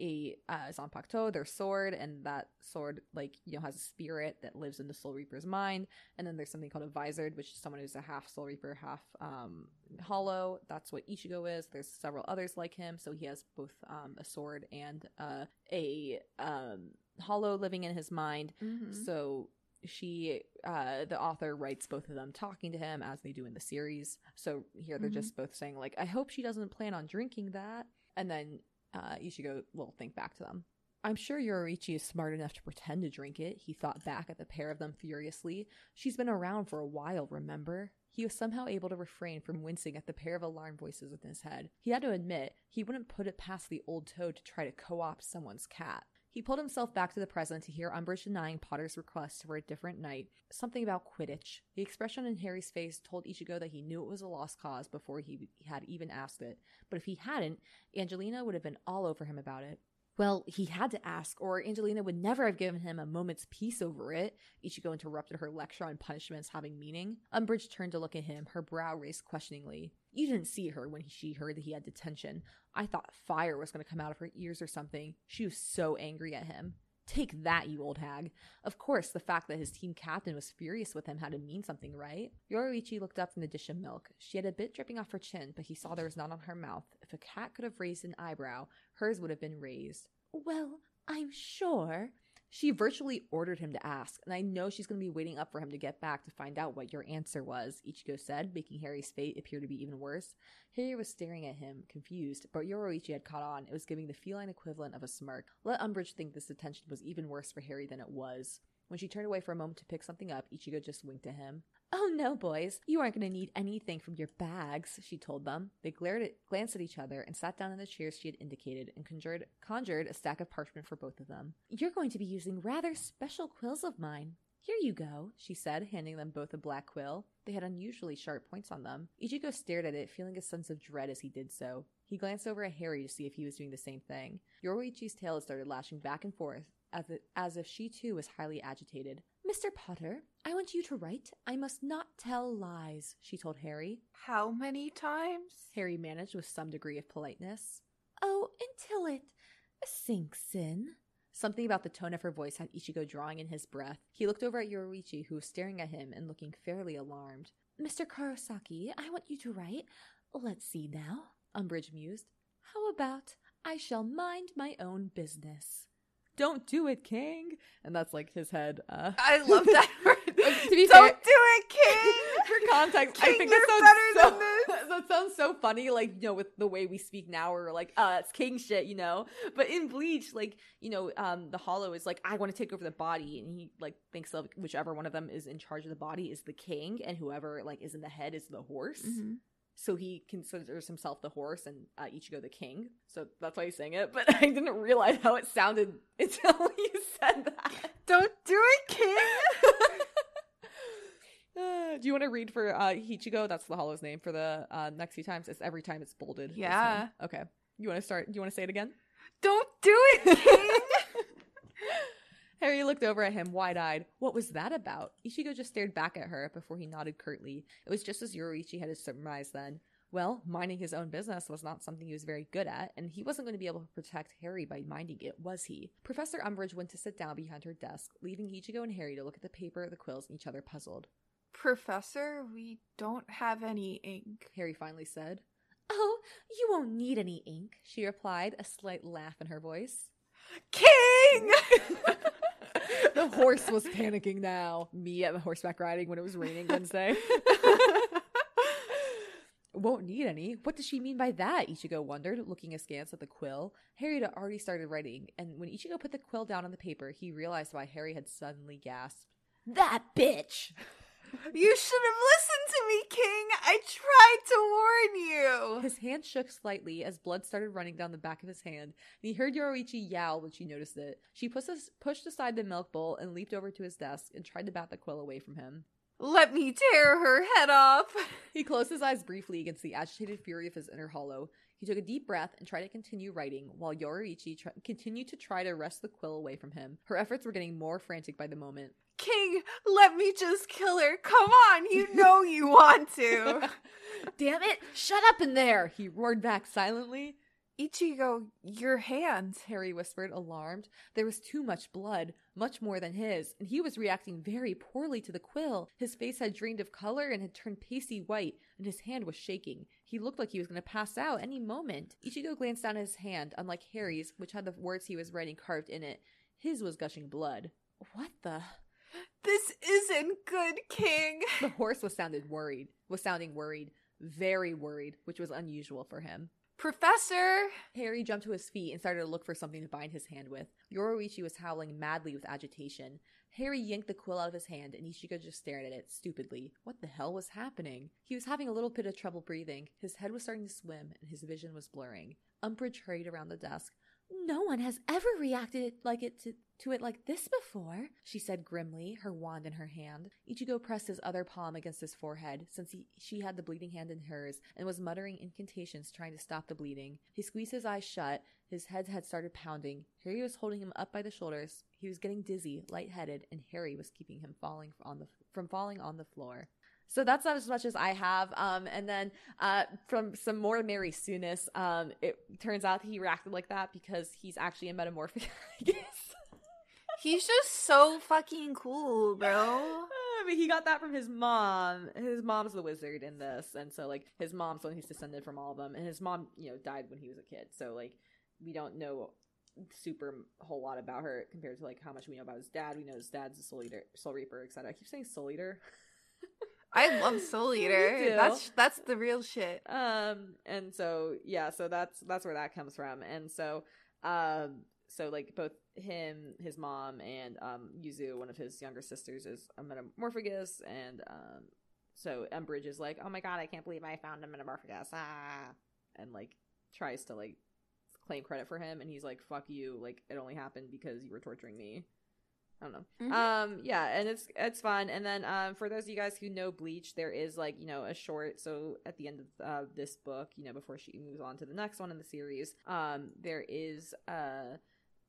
S1: a uh zanpakuto their sword and that sword like you know has a spirit that lives in the soul reaper's mind and then there's something called a visored which is someone who's a half soul reaper half um hollow that's what ichigo is there's several others like him so he has both um a sword and uh a um hollow living in his mind
S2: mhm.
S1: so she uh the author writes both of them talking to him as they do in the series so here they're
S2: Mhm.
S1: just both saying like i hope she doesn't plan on drinking that and then uh ichigo will think back to them i'm sure yoruichi is smart enough to pretend to drink it he thought back at the pair of them furiously she's been around for a while remember he was somehow able to refrain from wincing at the pair of alarm voices in his head. He had to admit, he wouldn't put it past the old toad to try to co opt someone's cat. He pulled himself back to the present to hear Umbridge denying Potter's request for a different night. Something about Quidditch. The expression in Harry's face told Ichigo that he knew it was a lost cause before he had even asked it. But if he hadn't, Angelina would have been all over him about it. Well, he had to ask, or Angelina would never have given him a moment's peace over it. Ichigo interrupted her lecture on punishments having meaning. Umbridge turned to look at him, her brow raised questioningly. You didn't see her when she heard that he had detention. I thought fire was going to come out of her ears or something. She was so angry at him. Take that, you old hag. Of course, the fact that his team captain was furious with him had to mean something, right? Yoruichi looked up from the dish of milk. She had a bit dripping off her chin, but he saw there was none on her mouth. If a cat could have raised an eyebrow, hers would have been raised. Well, I'm sure. She virtually ordered him to ask, and I know she's going to be waiting up for him to get back to find out what your answer was, Ichigo said, making Harry's fate appear to be even worse. Harry was staring at him, confused, but Yoruichi had caught on. It was giving the feline equivalent of a smirk. Let Umbridge think this attention was even worse for Harry than it was. When she turned away for a moment to pick something up, Ichigo just winked at him. Oh no, boys, you aren't going to need anything from your bags, she told them. They glared at, glanced at each other and sat down in the chairs she had indicated and conjured, conjured a stack of parchment for both of them. You're going to be using rather special quills of mine. Here you go, she said, handing them both a black quill. They had unusually sharp points on them. Ichigo stared at it, feeling a sense of dread as he did so. He glanced over at Harry to see if he was doing the same thing. Yoruichi's tail had started lashing back and forth, as, it, as if she too was highly agitated. Mr. Potter, I want you to write, I must not tell lies, she told Harry.
S2: How many times?
S1: Harry managed with some degree of politeness. Oh, until it sinks in. Something about the tone of her voice had Ichigo drawing in his breath. He looked over at Yoruichi, who was staring at him and looking fairly alarmed. Mr. Kurosaki, I want you to write. Let's see now, Umbridge mused. How about I shall mind my own business? Don't do it, King. And that's like his head. Uh,
S2: I love that word.
S1: to be
S2: Don't
S1: fair,
S2: do it, King.
S1: for context, I think that sounds
S2: better
S1: so,
S2: than this.
S1: that sounds so funny, like you know, with the way we speak now, we're like, uh, it's king shit, you know. But in Bleach, like you know, um, the Hollow is like, I want to take over the body, and he like thinks of whichever one of them is in charge of the body is the king, and whoever like is in the head is the horse.
S2: Mhm.
S1: So he considers himself the horse and uh, Ichigo the king. So that's why he's saying it. But I didn't realize how it sounded until you said that.
S2: Don't do it, King.
S1: Uh, do you want to read for uh, Hichigo? That's the Hollow's name for the uh, next few times. It's every time it's bolded.
S2: Yeah.
S1: Okay. You want to start? Do you want to say it again?
S2: Don't do it, King.
S1: Harry looked over at him, wide eyed. What was that about? Ichigo just stared back at her before he nodded curtly. It was just as Yoruichi had surmised then. Well, minding his own business was not something he was very good at, and he wasn't going to be able to protect Harry by minding it, was he? Professor Umbridge went to sit down behind her desk, leaving Ichigo and Harry to look at the paper, the quills, and each other puzzled.
S2: Professor, we don't have any ink.
S1: Harry finally said. Oh, you won't need any ink, she replied, a slight laugh in her voice.
S2: King!
S1: the horse was panicking now. Me at the horseback riding when it was raining Wednesday. Won't need any. What does she mean by that? Ichigo wondered, looking askance at the quill. Harry had already started writing, and when Ichigo put the quill down on the paper, he realized why Harry had suddenly gasped. That bitch!
S2: You should have listened to me, King. I tried to warn you.
S1: His hand shook slightly as blood started running down the back of his hand, and he heard Yoruichi yowl when she noticed it. She pushed, pushed aside the milk bowl and leaped over to his desk and tried to bat the quill away from him.
S2: Let me tear her head off.
S1: He closed his eyes briefly against the agitated fury of his inner hollow. He took a deep breath and tried to continue writing, while Yoruichi tr- continued to try to wrest the quill away from him. Her efforts were getting more frantic by the moment.
S2: King, let me just kill her. Come on, you know you want to.
S1: Damn it! Shut up in there! He roared back silently.
S2: Ichigo, your hands.
S1: Harry whispered, alarmed. There was too much blood, much more than his, and he was reacting very poorly to the quill. His face had drained of color and had turned pasty white, and his hand was shaking. He looked like he was going to pass out any moment. Ichigo glanced down at his hand, unlike Harry's, which had the words he was writing carved in it. His was gushing blood. What the?
S2: This isn't good, King.
S1: The horse was sounded worried. Was sounding worried, very worried, which was unusual for him.
S2: Professor!
S1: Harry jumped to his feet and started to look for something to bind his hand with. Yoruichi was howling madly with agitation. Harry yanked the quill out of his hand and Ichigo just stared at it stupidly. What the hell was happening? He was having a little bit of trouble breathing. His head was starting to swim and his vision was blurring. Umbridge hurried around the desk. No one has ever reacted like it to, to it like this before, she said grimly, her wand in her hand. Ichigo pressed his other palm against his forehead, since he, she had the bleeding hand in hers, and was muttering incantations trying to stop the bleeding. He squeezed his eyes shut, his head had started pounding. Harry was holding him up by the shoulders. He was getting dizzy, lightheaded, and Harry was keeping him falling on the from falling on the floor. So that's not as much as I have. Um, and then uh, from some more Mary Soonis, um, it turns out he reacted like that because he's actually a metamorphic. I guess.
S2: He's just so fucking cool, bro.
S1: I mean, he got that from his mom. His mom's the wizard in this, and so like his mom's one he's descended from all of them, and his mom, you know, died when he was a kid. So like we don't know super whole lot about her compared to like how much we know about his dad. We know his dad's a soul eater, soul reaper, etc. I keep saying soul eater.
S2: I love Soul Eater. That's that's the real shit.
S1: Um, and so yeah, so that's that's where that comes from, and so um, so like both him, his mom, and um, Yuzu, one of his younger sisters, is a Metamorphmagus, and um, so Umbridge is like, "Oh my god, I can't believe I found a Metamorphmagus!" Ah, and like tries to like claim credit for him, and he's like, "Fuck you! Like it only happened because you were torturing me." I don't know. Mm-hmm. Um, yeah, and it's it's fun. And then um, for those of you guys who know Bleach, there is like you know a short. So at the end of uh, this book, you know, before she moves on to the next one in the series, um, there is uh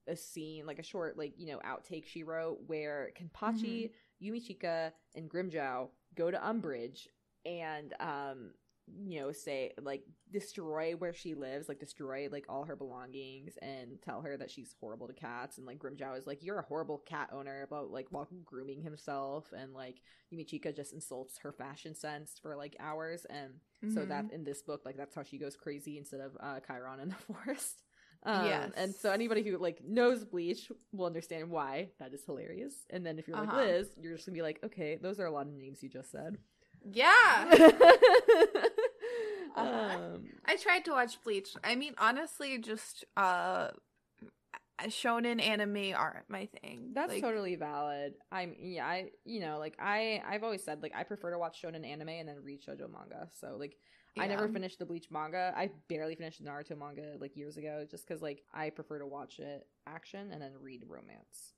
S1: a scene, like a short, like, you know, outtake she wrote where Kenpachi, mm-hmm. Yumichika, and Grimmjow go to Umbridge and, um, you know, say, like, destroy where she lives, like, destroy, like, all her belongings and tell her that she's horrible to cats. And, like, Grimmjow is like, you're a horrible cat owner, about, like, while grooming himself. And, like, Yumichika just insults her fashion sense for, like, hours. And mm-hmm. so that in this book, like, that's how she goes crazy instead of uh, Chiron in the forest. Um, yes. And so anybody who like knows Bleach will understand why that is hilarious. And then if you're uh-huh. like Liz, you're just gonna be like, okay, those are a lot of names you just said.
S2: Yeah. uh-huh. um, I tried to watch Bleach. I mean, honestly, just uh shonen anime aren't my thing.
S1: That's
S2: like,
S1: totally valid. I'm yeah, I you know, like I I've always said like I prefer to watch shonen anime and then read shojo manga. So like yeah. I never finished the Bleach manga. I barely finished Naruto manga like years ago just cuz like I prefer to watch it action and then read romance.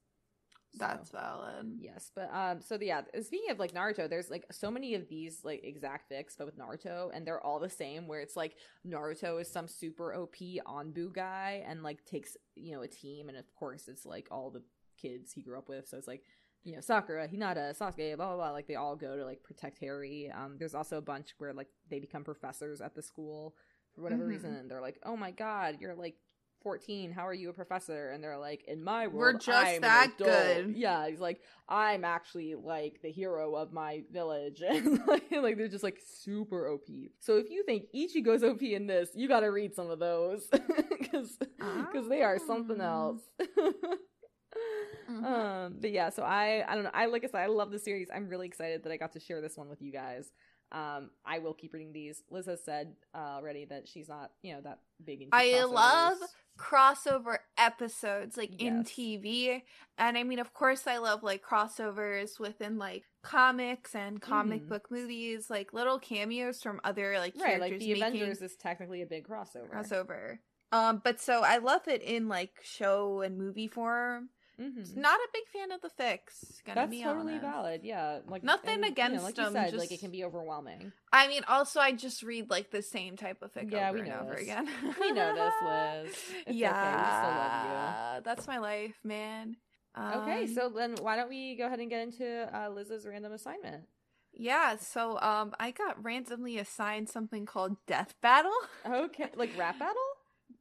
S2: That's so, valid.
S1: Yes, but um, so the, yeah. Speaking of like Naruto, there's like so many of these like exact fics, but with Naruto, and they're all the same. Where it's like Naruto is some super OP Anbu guy, and like takes you know a team, and of course it's like all the kids he grew up with. So it's like you know Sakura, Hinata, Sasuke, blah blah blah. Like they all go to like protect Harry. Um, there's also a bunch where like they become professors at the school for whatever mm-hmm. reason, and they're like, "Oh my god, you're like 14 how are you a professor and they're like in my world
S2: we're just I'm that good
S1: yeah he's like i'm actually like the hero of my village and like, like they're just like super op so if you think ichigo's op in this you gotta read some of those because because they are something ah. else mm-hmm. um but yeah so i i don't know i like i said i love the series i'm really excited that i got to share this one with you guys um, I will keep reading these. Liz has said uh, already that she's not, you know, that big into.
S2: I crossovers. love crossover episodes like yes. in TV. And I mean, of course, I love like crossovers within like comics and comic mm. book movies, like little cameos from other like
S1: right, like the Avengers is technically a big crossover.
S2: Crossover. Um, but so I love it in like show and movie form. Mm-hmm. Not a big fan of the fics.
S1: That's totally honest. valid. Yeah,
S2: like nothing and, against you know,
S1: like
S2: them.
S1: You said,
S2: just...
S1: like it can be overwhelming.
S2: I mean, also I just read like the same type of fic yeah, over and over again.
S1: we know this, Liz. It's yeah, okay. we still love
S2: you. That's my life, man.
S1: Um, okay, so then why don't we go ahead and get into uh, Liz's random assignment?
S2: Yeah, so um, I got randomly assigned something called Death Battle.
S1: Okay, like rap battle.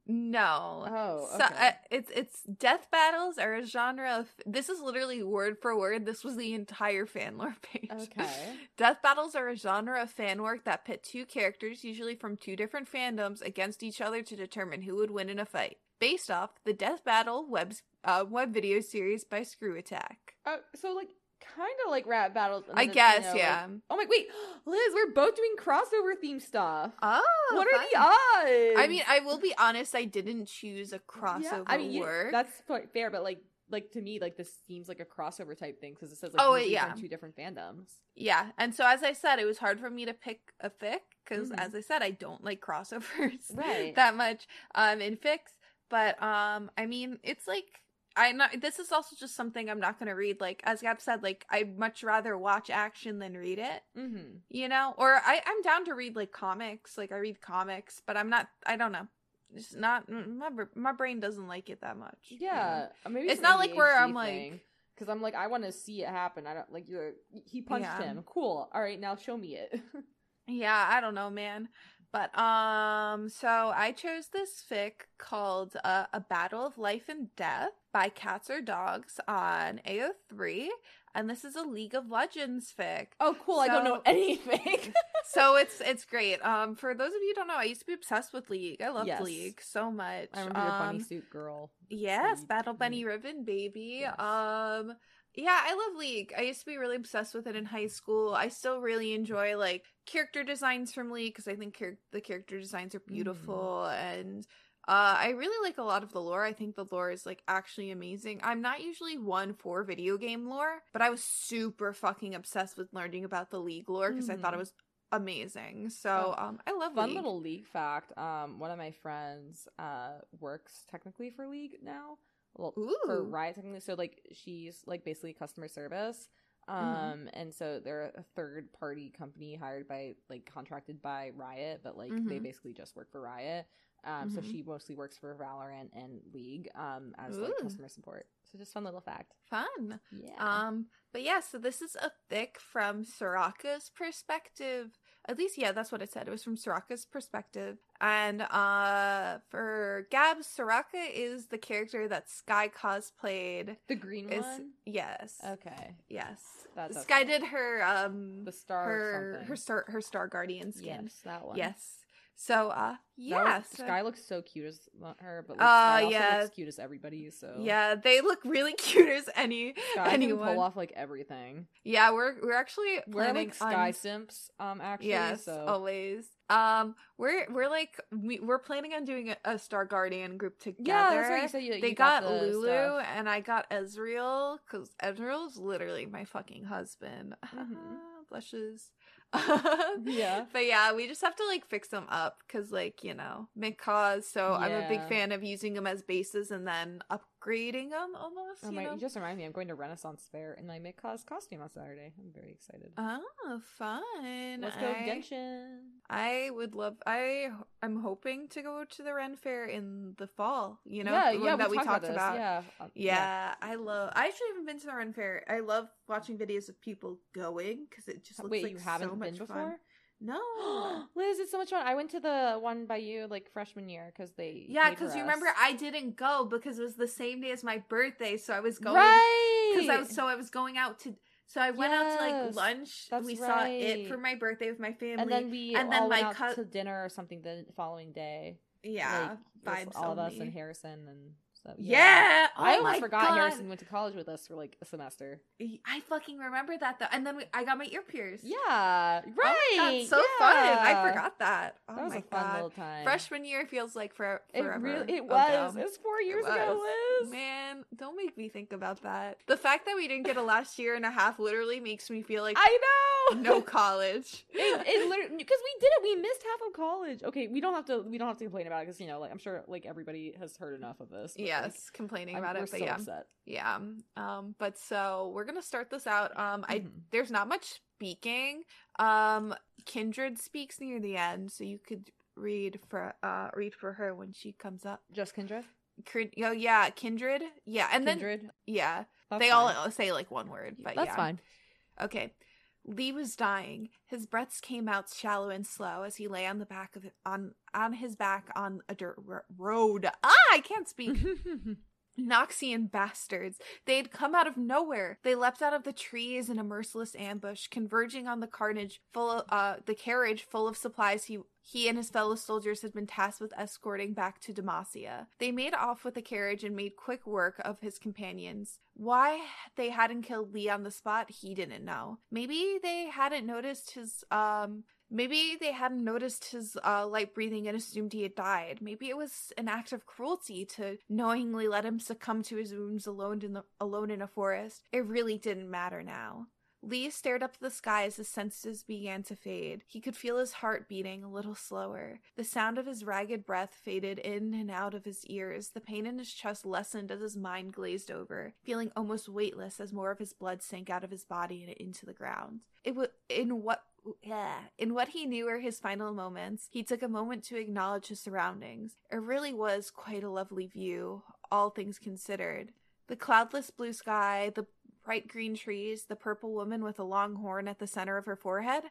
S2: No.
S1: Oh,
S2: okay. So uh, it's it's death battles are a genre of this is literally word for word. This was the entire Fanlore page.
S1: Okay.
S2: death battles are a genre of fan work that pit two characters, usually from two different fandoms, against each other to determine who would win in a fight. Based off the Death Battle web uh, web video series by ScrewAttack.
S1: Uh, so like kind of like rap battles.
S2: I guess, you know, yeah.
S1: Like, oh my, wait, Liz, we're both doing crossover theme stuff.
S2: Oh,
S1: what fun. are the odds?
S2: I mean, I will be honest, I didn't choose a crossover yeah, I mean,
S1: you, that's fair, but like, like to me, like this seems like a crossover type thing because it says like
S2: oh yeah,
S1: two different fandoms.
S2: Yeah, and so as I said, it was hard for me to pick a fic because, mm-hmm. as I said, I don't like crossovers
S1: right
S2: that much. Um, in fics, but um, I mean, it's like I not. This is also just something I'm not gonna read. Like as Gab said, like I'd much rather watch action than read it.
S1: Mm-hmm.
S2: You know, or I I'm down to read like comics. Like I read comics, but I'm not. I don't know. It's not my my brain doesn't like it that much. you know?
S1: Yeah, maybe
S2: It's
S1: an
S2: not like where I'm like-
S1: because I'm like I want to see it happen. I don't like you're he punched
S2: Yeah.
S1: him. Cool. All right, now show me it.
S2: Yeah, I don't know, man. But um so I chose this fic called uh, A Battle of Life and Death by Cats or Dogs on AO3 and this is a League of Legends fic.
S1: oh, cool. I don't know anything.
S2: So it's it's great. Um for those of you who don't know, I used to be obsessed with League. I love
S1: Yes.
S2: League so much.
S1: I remember your bunny
S2: Um,
S1: suit girl.
S2: Yes,
S1: League,
S2: Battle. Bunny Riven, baby.
S1: Yes.
S2: Um yeah, I love League. I used to be really obsessed with it in high school. I still really enjoy like character designs from League because I think char- the character designs are beautiful and uh I really like a lot of the lore. I think the lore is like actually amazing. I'm not usually one for video game lore, but I was super fucking obsessed with learning about the League lore because I thought it
S1: Mhm.
S2: was amazing. So, um I love
S1: Fun
S2: League.
S1: little league fact. Um, one of my friends uh works technically for League now. Well, for
S2: Ooh.
S1: Riot technically. So like she's like basically customer service. Um,
S2: Mhm.
S1: and so they're a third party company hired by like contracted by Riot, but like they
S2: Mhm.
S1: basically just work for Riot. Um, so
S2: Mhm.
S1: she mostly works for Valorant and League um as like customer support. So just fun little fact.
S2: Fun.
S1: Yeah.
S2: Um, but yeah, so this is a thick from Soraka's perspective. At least, yeah, that's what it said. It was from Soraka's perspective. And uh for Gab, Soraka is the character that Sky cosplayed.
S1: the green
S2: Is
S1: one.
S2: yes.
S1: Okay.
S2: Yes.
S1: That's
S2: Sky
S1: okay.
S2: did her um
S1: The star.
S2: her her star her Star Guardian skin.
S1: Yes, that one.
S2: Yes. So uh yeah.
S1: was-
S2: so-
S1: Sky looks so cute as not her, but like,
S2: Uh,
S1: Sky also
S2: yeah.
S1: looks cute as everybody. So
S2: yeah, they look really cute as any
S1: Sky
S2: anyone.
S1: pull off like everything.
S2: Yeah, we're we're actually
S1: We're like Sky
S2: on
S1: simps, um, actually.
S2: yes
S1: so
S2: always um we're we're like we, we're planning on doing a, a star guardian group together
S1: yeah. You said you,
S2: they
S1: you
S2: got,
S1: the
S2: lulu
S1: stuff.
S2: and i got ezreal because ezreal's literally my fucking husband
S1: Mhm.
S2: blushes
S1: Yeah.
S2: but yeah we just have to like fix them up because like you know mid cause so i'm a big fan of using them as bases and then upgrading them almost
S1: Oh
S2: you
S1: my!
S2: know
S1: You just remind me. I'm going to Renaissance Fair in my mid cause costume on Saturday. I'm very excited.
S2: oh fun
S1: Let's go
S2: I-
S1: Genshin.
S2: I would love. I I'm hoping to go to the Ren Fair in the fall. You know,
S1: yeah,
S2: the one
S1: yeah,
S2: that we
S1: talked
S2: talked
S1: this.
S2: about.
S1: Yeah, uh,
S2: Yeah, I love. I actually haven't been to the Ren Fair. I love watching videos of people going because it just looks
S1: Wait,
S2: like
S1: you haven't
S2: so
S1: been
S2: much
S1: before?
S2: fun. No.
S1: Liz, it's so much fun. I went to the one by you like freshman year because they
S2: yeah,
S1: because
S2: you remember I didn't go because it was the same day as my birthday, so I was going
S1: right
S2: because I was so I was going out to. So I went out to like lunch.
S1: that's
S2: we saw it for my birthday with my family.
S1: and then we
S2: and then
S1: went
S2: my
S1: out
S2: cou-
S1: to dinner or something the following day.
S2: yeah,
S1: like,
S2: vibes
S1: all of us and Harrison and so
S2: Yeah,
S1: I
S2: oh
S1: almost forgot
S2: God.
S1: Harrison went to college with us for like a semester.
S2: I fucking remember that though. And then we, I got my ear pierced.
S1: Yeah,
S2: Oh
S1: right.
S2: my God, so fun. I forgot that. Oh
S1: That was
S2: my
S1: a fun
S2: god.
S1: little time.
S2: Freshman year feels like for,
S1: it
S2: forever.
S1: really it oh,
S2: ago.
S1: was. It was four years ago. Liz.
S2: Man, don't make me think about that. The fact that we didn't get a last year and a half literally makes me feel like
S1: I know.
S2: No college.
S1: it, it literally because we did it. We missed half of college. Okay, we don't have to. We don't have to complain about it because you know, like I'm sure, like everybody has heard enough of this. but, like,
S2: yes, complaining
S1: I'm-
S2: about it, but
S1: so
S2: yeah.
S1: upset.
S2: Yeah. Um, but so we're gonna start this out. Um, I
S1: Mhm.
S2: there's not much speaking. Um, Kindred speaks near the end, so you could read for uh read for her when she comes up.
S1: Just Kindred.
S2: Oh yeah, Kindred. Yeah, and then yeah,
S1: That's
S2: they
S1: fine.
S2: all say like one word, but
S1: That's
S2: yeah.
S1: fine.
S2: Okay. Lee was dying. His breaths came out shallow and slow as he lay on the back of on on his back on a dirt ro- road. Ah, I can't speak. Noxian bastards. They had come out of nowhere. They leapt out of the trees in a merciless ambush, converging on the carnage full of uh the carriage full of supplies he he and his fellow soldiers had been tasked with escorting back to Demacia. They made off with the carriage and made quick work of his companions. Why they hadn't killed Lee on the spot, he didn't know. Maybe they hadn't noticed his um Maybe they hadn't noticed his uh, light breathing and assumed he had died. Maybe it was an act of cruelty to knowingly let him succumb to his wounds alone in the alone in a forest. It really didn't matter now. Lee stared up at the sky as his senses began to fade. He could feel his heart beating a little slower. The sound of his ragged breath faded in and out of his ears. The pain in his chest lessened as his mind glazed over, feeling almost weightless as more of his blood sank out of his body and into the ground. It was in what yeah. In what he knew were his final moments, he took a moment to acknowledge his surroundings. It really was quite a lovely view, all things considered. The cloudless blue sky, the bright green trees, the purple woman with a long horn at the center of her forehead.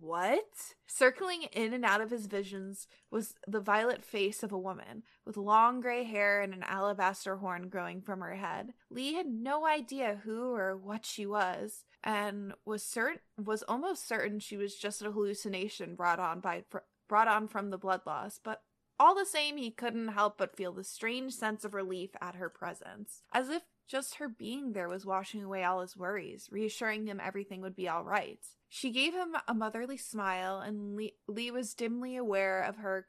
S2: What? Circling in and out of his visions was the violet face of a woman with long gray hair and an alabaster horn growing from her head. Lee had no idea who or what she was and was certain was almost certain she was just a hallucination brought on by brought on from the blood loss, but all the same he couldn't help but feel the strange sense of relief at her presence, as if just her being there was washing away all his worries, reassuring him everything would be all right. She gave him a motherly smile, and Lee, Lee was dimly aware of her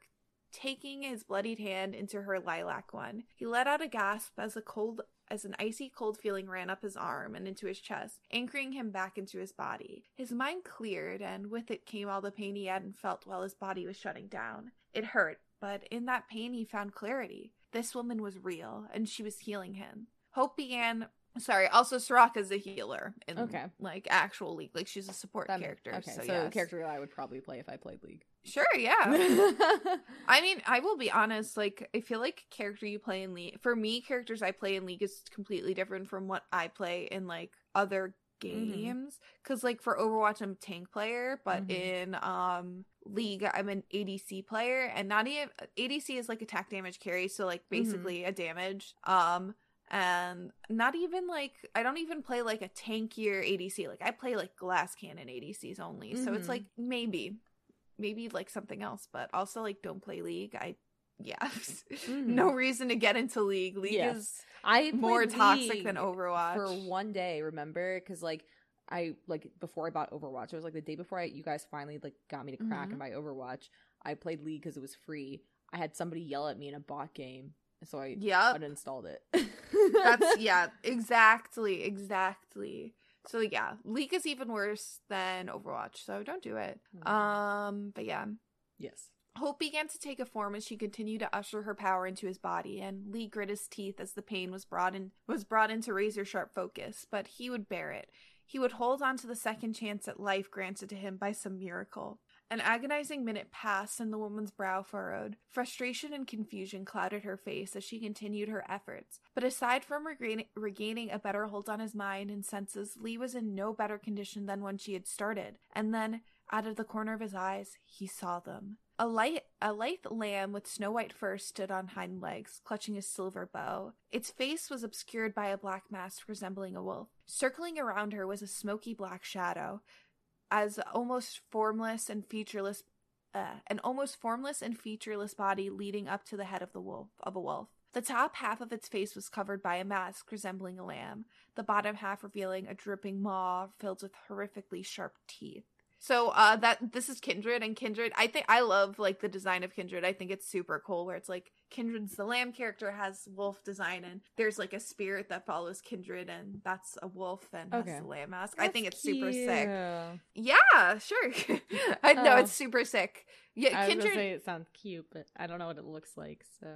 S2: taking his bloodied hand into her lilac one. He let out a gasp as a cold as an icy cold feeling ran up his arm and into his chest, anchoring him back into his body. His mind cleared, and with it came all the pain he hadn't felt while his body was shutting down. It hurt, but in that pain he found clarity. This woman was real, and she was healing him. Hope began Sorry. Also, Soraka's a healer in okay. like actual League. Like she's a support that, character.
S1: Okay,
S2: so,
S1: so
S2: yes.
S1: character I would probably play if I played League.
S2: Sure. Yeah. I mean, I will be honest. Like, I feel like character you play in League for me, characters I play in League is completely different from what I play in like other mm-hmm. games. Because mm-hmm. like for Overwatch, I'm a tank player, but mm-hmm. in um League, I'm an ADC player, and not even ADC is like attack damage carry, so like mm-hmm. basically mm-hmm. a damage. Um and not even like I don't even play like a tankier ADC. Like I play like glass cannon ADCs only. Mm-hmm. So it's mm-hmm. like maybe maybe like something else, but also like don't play League. I yeah. Mm-hmm. no reason to get into League. League yes. is I more toxic than Overwatch.
S1: For one day, remember? Cuz like I like before I bought Overwatch, it was like the day before I you guys finally like got me to crack mm-hmm. and buy Overwatch. I played League cuz it was free. I had somebody yell at me in a bot game so I yep. uninstalled it.
S2: That's yeah, exactly, exactly. So yeah, League is even worse than Overwatch, so don't do it. Mm-hmm. Um, but yeah.
S1: Yes.
S2: Hope began to take a form as she continued to usher her power into his body, and Lee grit his teeth as the pain was brought in was brought into razor sharp focus, but he would bear it. He would hold on to the second chance at life granted to him by some miracle. An agonizing minute passed and the woman's brow furrowed. Frustration and confusion clouded her face as she continued her efforts. But aside from regain- regaining a better hold on his mind and senses, Lee was in no better condition than when she had started. And then, out of the corner of his eyes, he saw them. A light, a lithe lamb with snow white fur stood on hind legs, clutching a silver bow. Its face was obscured by a black mask resembling a wolf. Circling around her was a smoky black shadow as almost formless and featureless uh, an almost formless and featureless body leading up to the head of the wolf of a wolf. The top half of its face was covered by a mask resembling a lamb, the bottom half revealing a dripping maw filled with horrifically sharp teeth. So uh that this is Kindred and Kindred I think I love like the design of Kindred. I think it's super cool where it's like Kindred's the lamb character has wolf design and there's like a spirit that follows Kindred and that's a wolf and okay. has the lamb mask. That's I think it's cute. super sick. Yeah, sure. I know oh. it's super sick. Yeah,
S1: I Kindred say it sounds cute, but I don't know what it looks like, so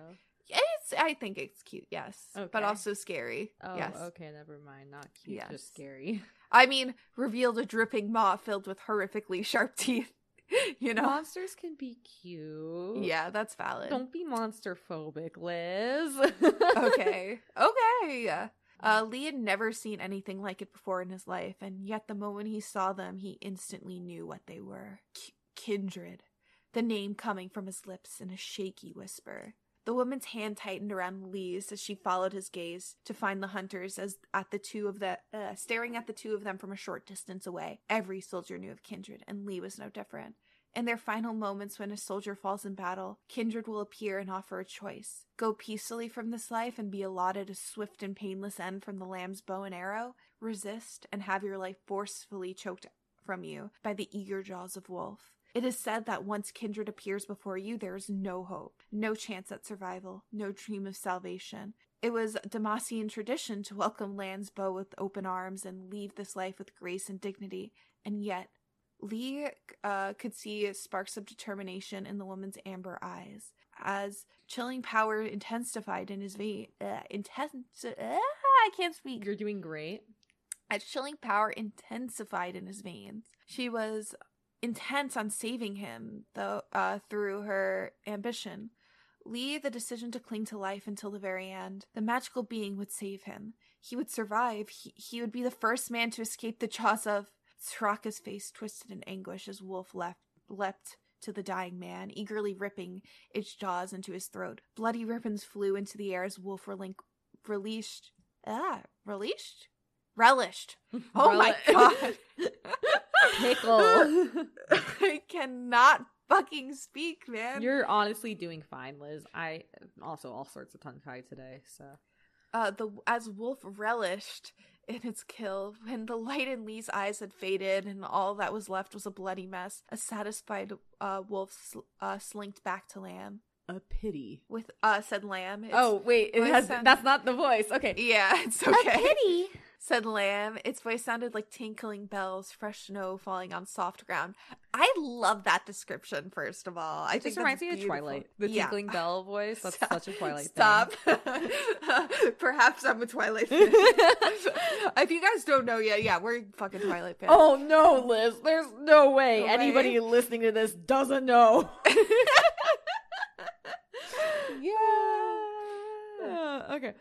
S2: it's I think it's cute, yes. Okay. But also scary.
S1: Oh,
S2: yes.
S1: okay, never mind. Not cute, yes. just scary.
S2: I mean, revealed a dripping maw filled with horrifically sharp teeth. you know,
S1: monsters can be cute.
S2: Yeah, that's valid.
S1: Don't be monster phobic, Liz.
S2: okay, okay. Uh, Lee had never seen anything like it before in his life, and yet the moment he saw them, he instantly knew what they were. K- kindred. The name coming from his lips in a shaky whisper. The woman's hand tightened around Lee's as she followed his gaze to find the hunters as at the two of the uh, staring at the two of them from a short distance away. Every soldier knew of Kindred, and Lee was no different. In their final moments when a soldier falls in battle, Kindred will appear and offer a choice. Go peacefully from this life and be allotted a swift and painless end from the lamb's bow and arrow, resist and have your life forcefully choked from you by the eager jaws of wolf. It is said that once kindred appears before you, there is no hope, no chance at survival, no dream of salvation. It was Demacian tradition to welcome Lamb's bow with open arms and leave this life with grace and dignity. And yet, Lee uh, could see sparks of determination in the woman's amber eyes as chilling power intensified in his veins. Uh, intense. Uh, I can't speak.
S1: You're doing great.
S2: As chilling power intensified in his veins, she was intent on saving him, though uh, through her ambition. Lee, the decision to cling to life until the very end. The magical being would save him. He would survive. He, he would be the first man to escape the jaws of. Soraka's face twisted in anguish as Wolf left, leapt to the dying man, eagerly ripping its jaws into his throat. Bloody ribbons flew into the air as Wolf relin- released. Ah, released? Relished. Oh my god.
S1: Pickle.
S2: I cannot fucking speak, man.
S1: You're honestly doing fine, Liz. I also all sorts of tongue tied today, so.
S2: Uh, the as Wolf relished in its kill, when the light in Lee's eyes had faded and all that was left was a bloody mess, a satisfied uh, Wolf sl- uh, slinked back to Lamb.
S1: A pity.
S2: With uh, said Lamb. It's,
S1: oh wait, it has.
S2: sound-
S1: That's not the voice. Okay.
S2: yeah, it's okay.
S1: A pity.
S2: said Lamb. Its voice sounded like tinkling bells, fresh snow falling on soft ground. I love that description. First of all, I
S1: It
S2: think
S1: reminds me of. Twilight. The
S2: Yeah.
S1: tinkling bell voice. That's
S2: Stop.
S1: such a Twilight
S2: Stop. Perhaps I'm a Twilight fan. if you guys don't know yet, yeah, we're fucking Twilight fans.
S1: Oh no, Liz! There's no way
S2: No
S1: anybody
S2: way.
S1: listening to this doesn't know.
S2: yeah.
S1: Uh, okay.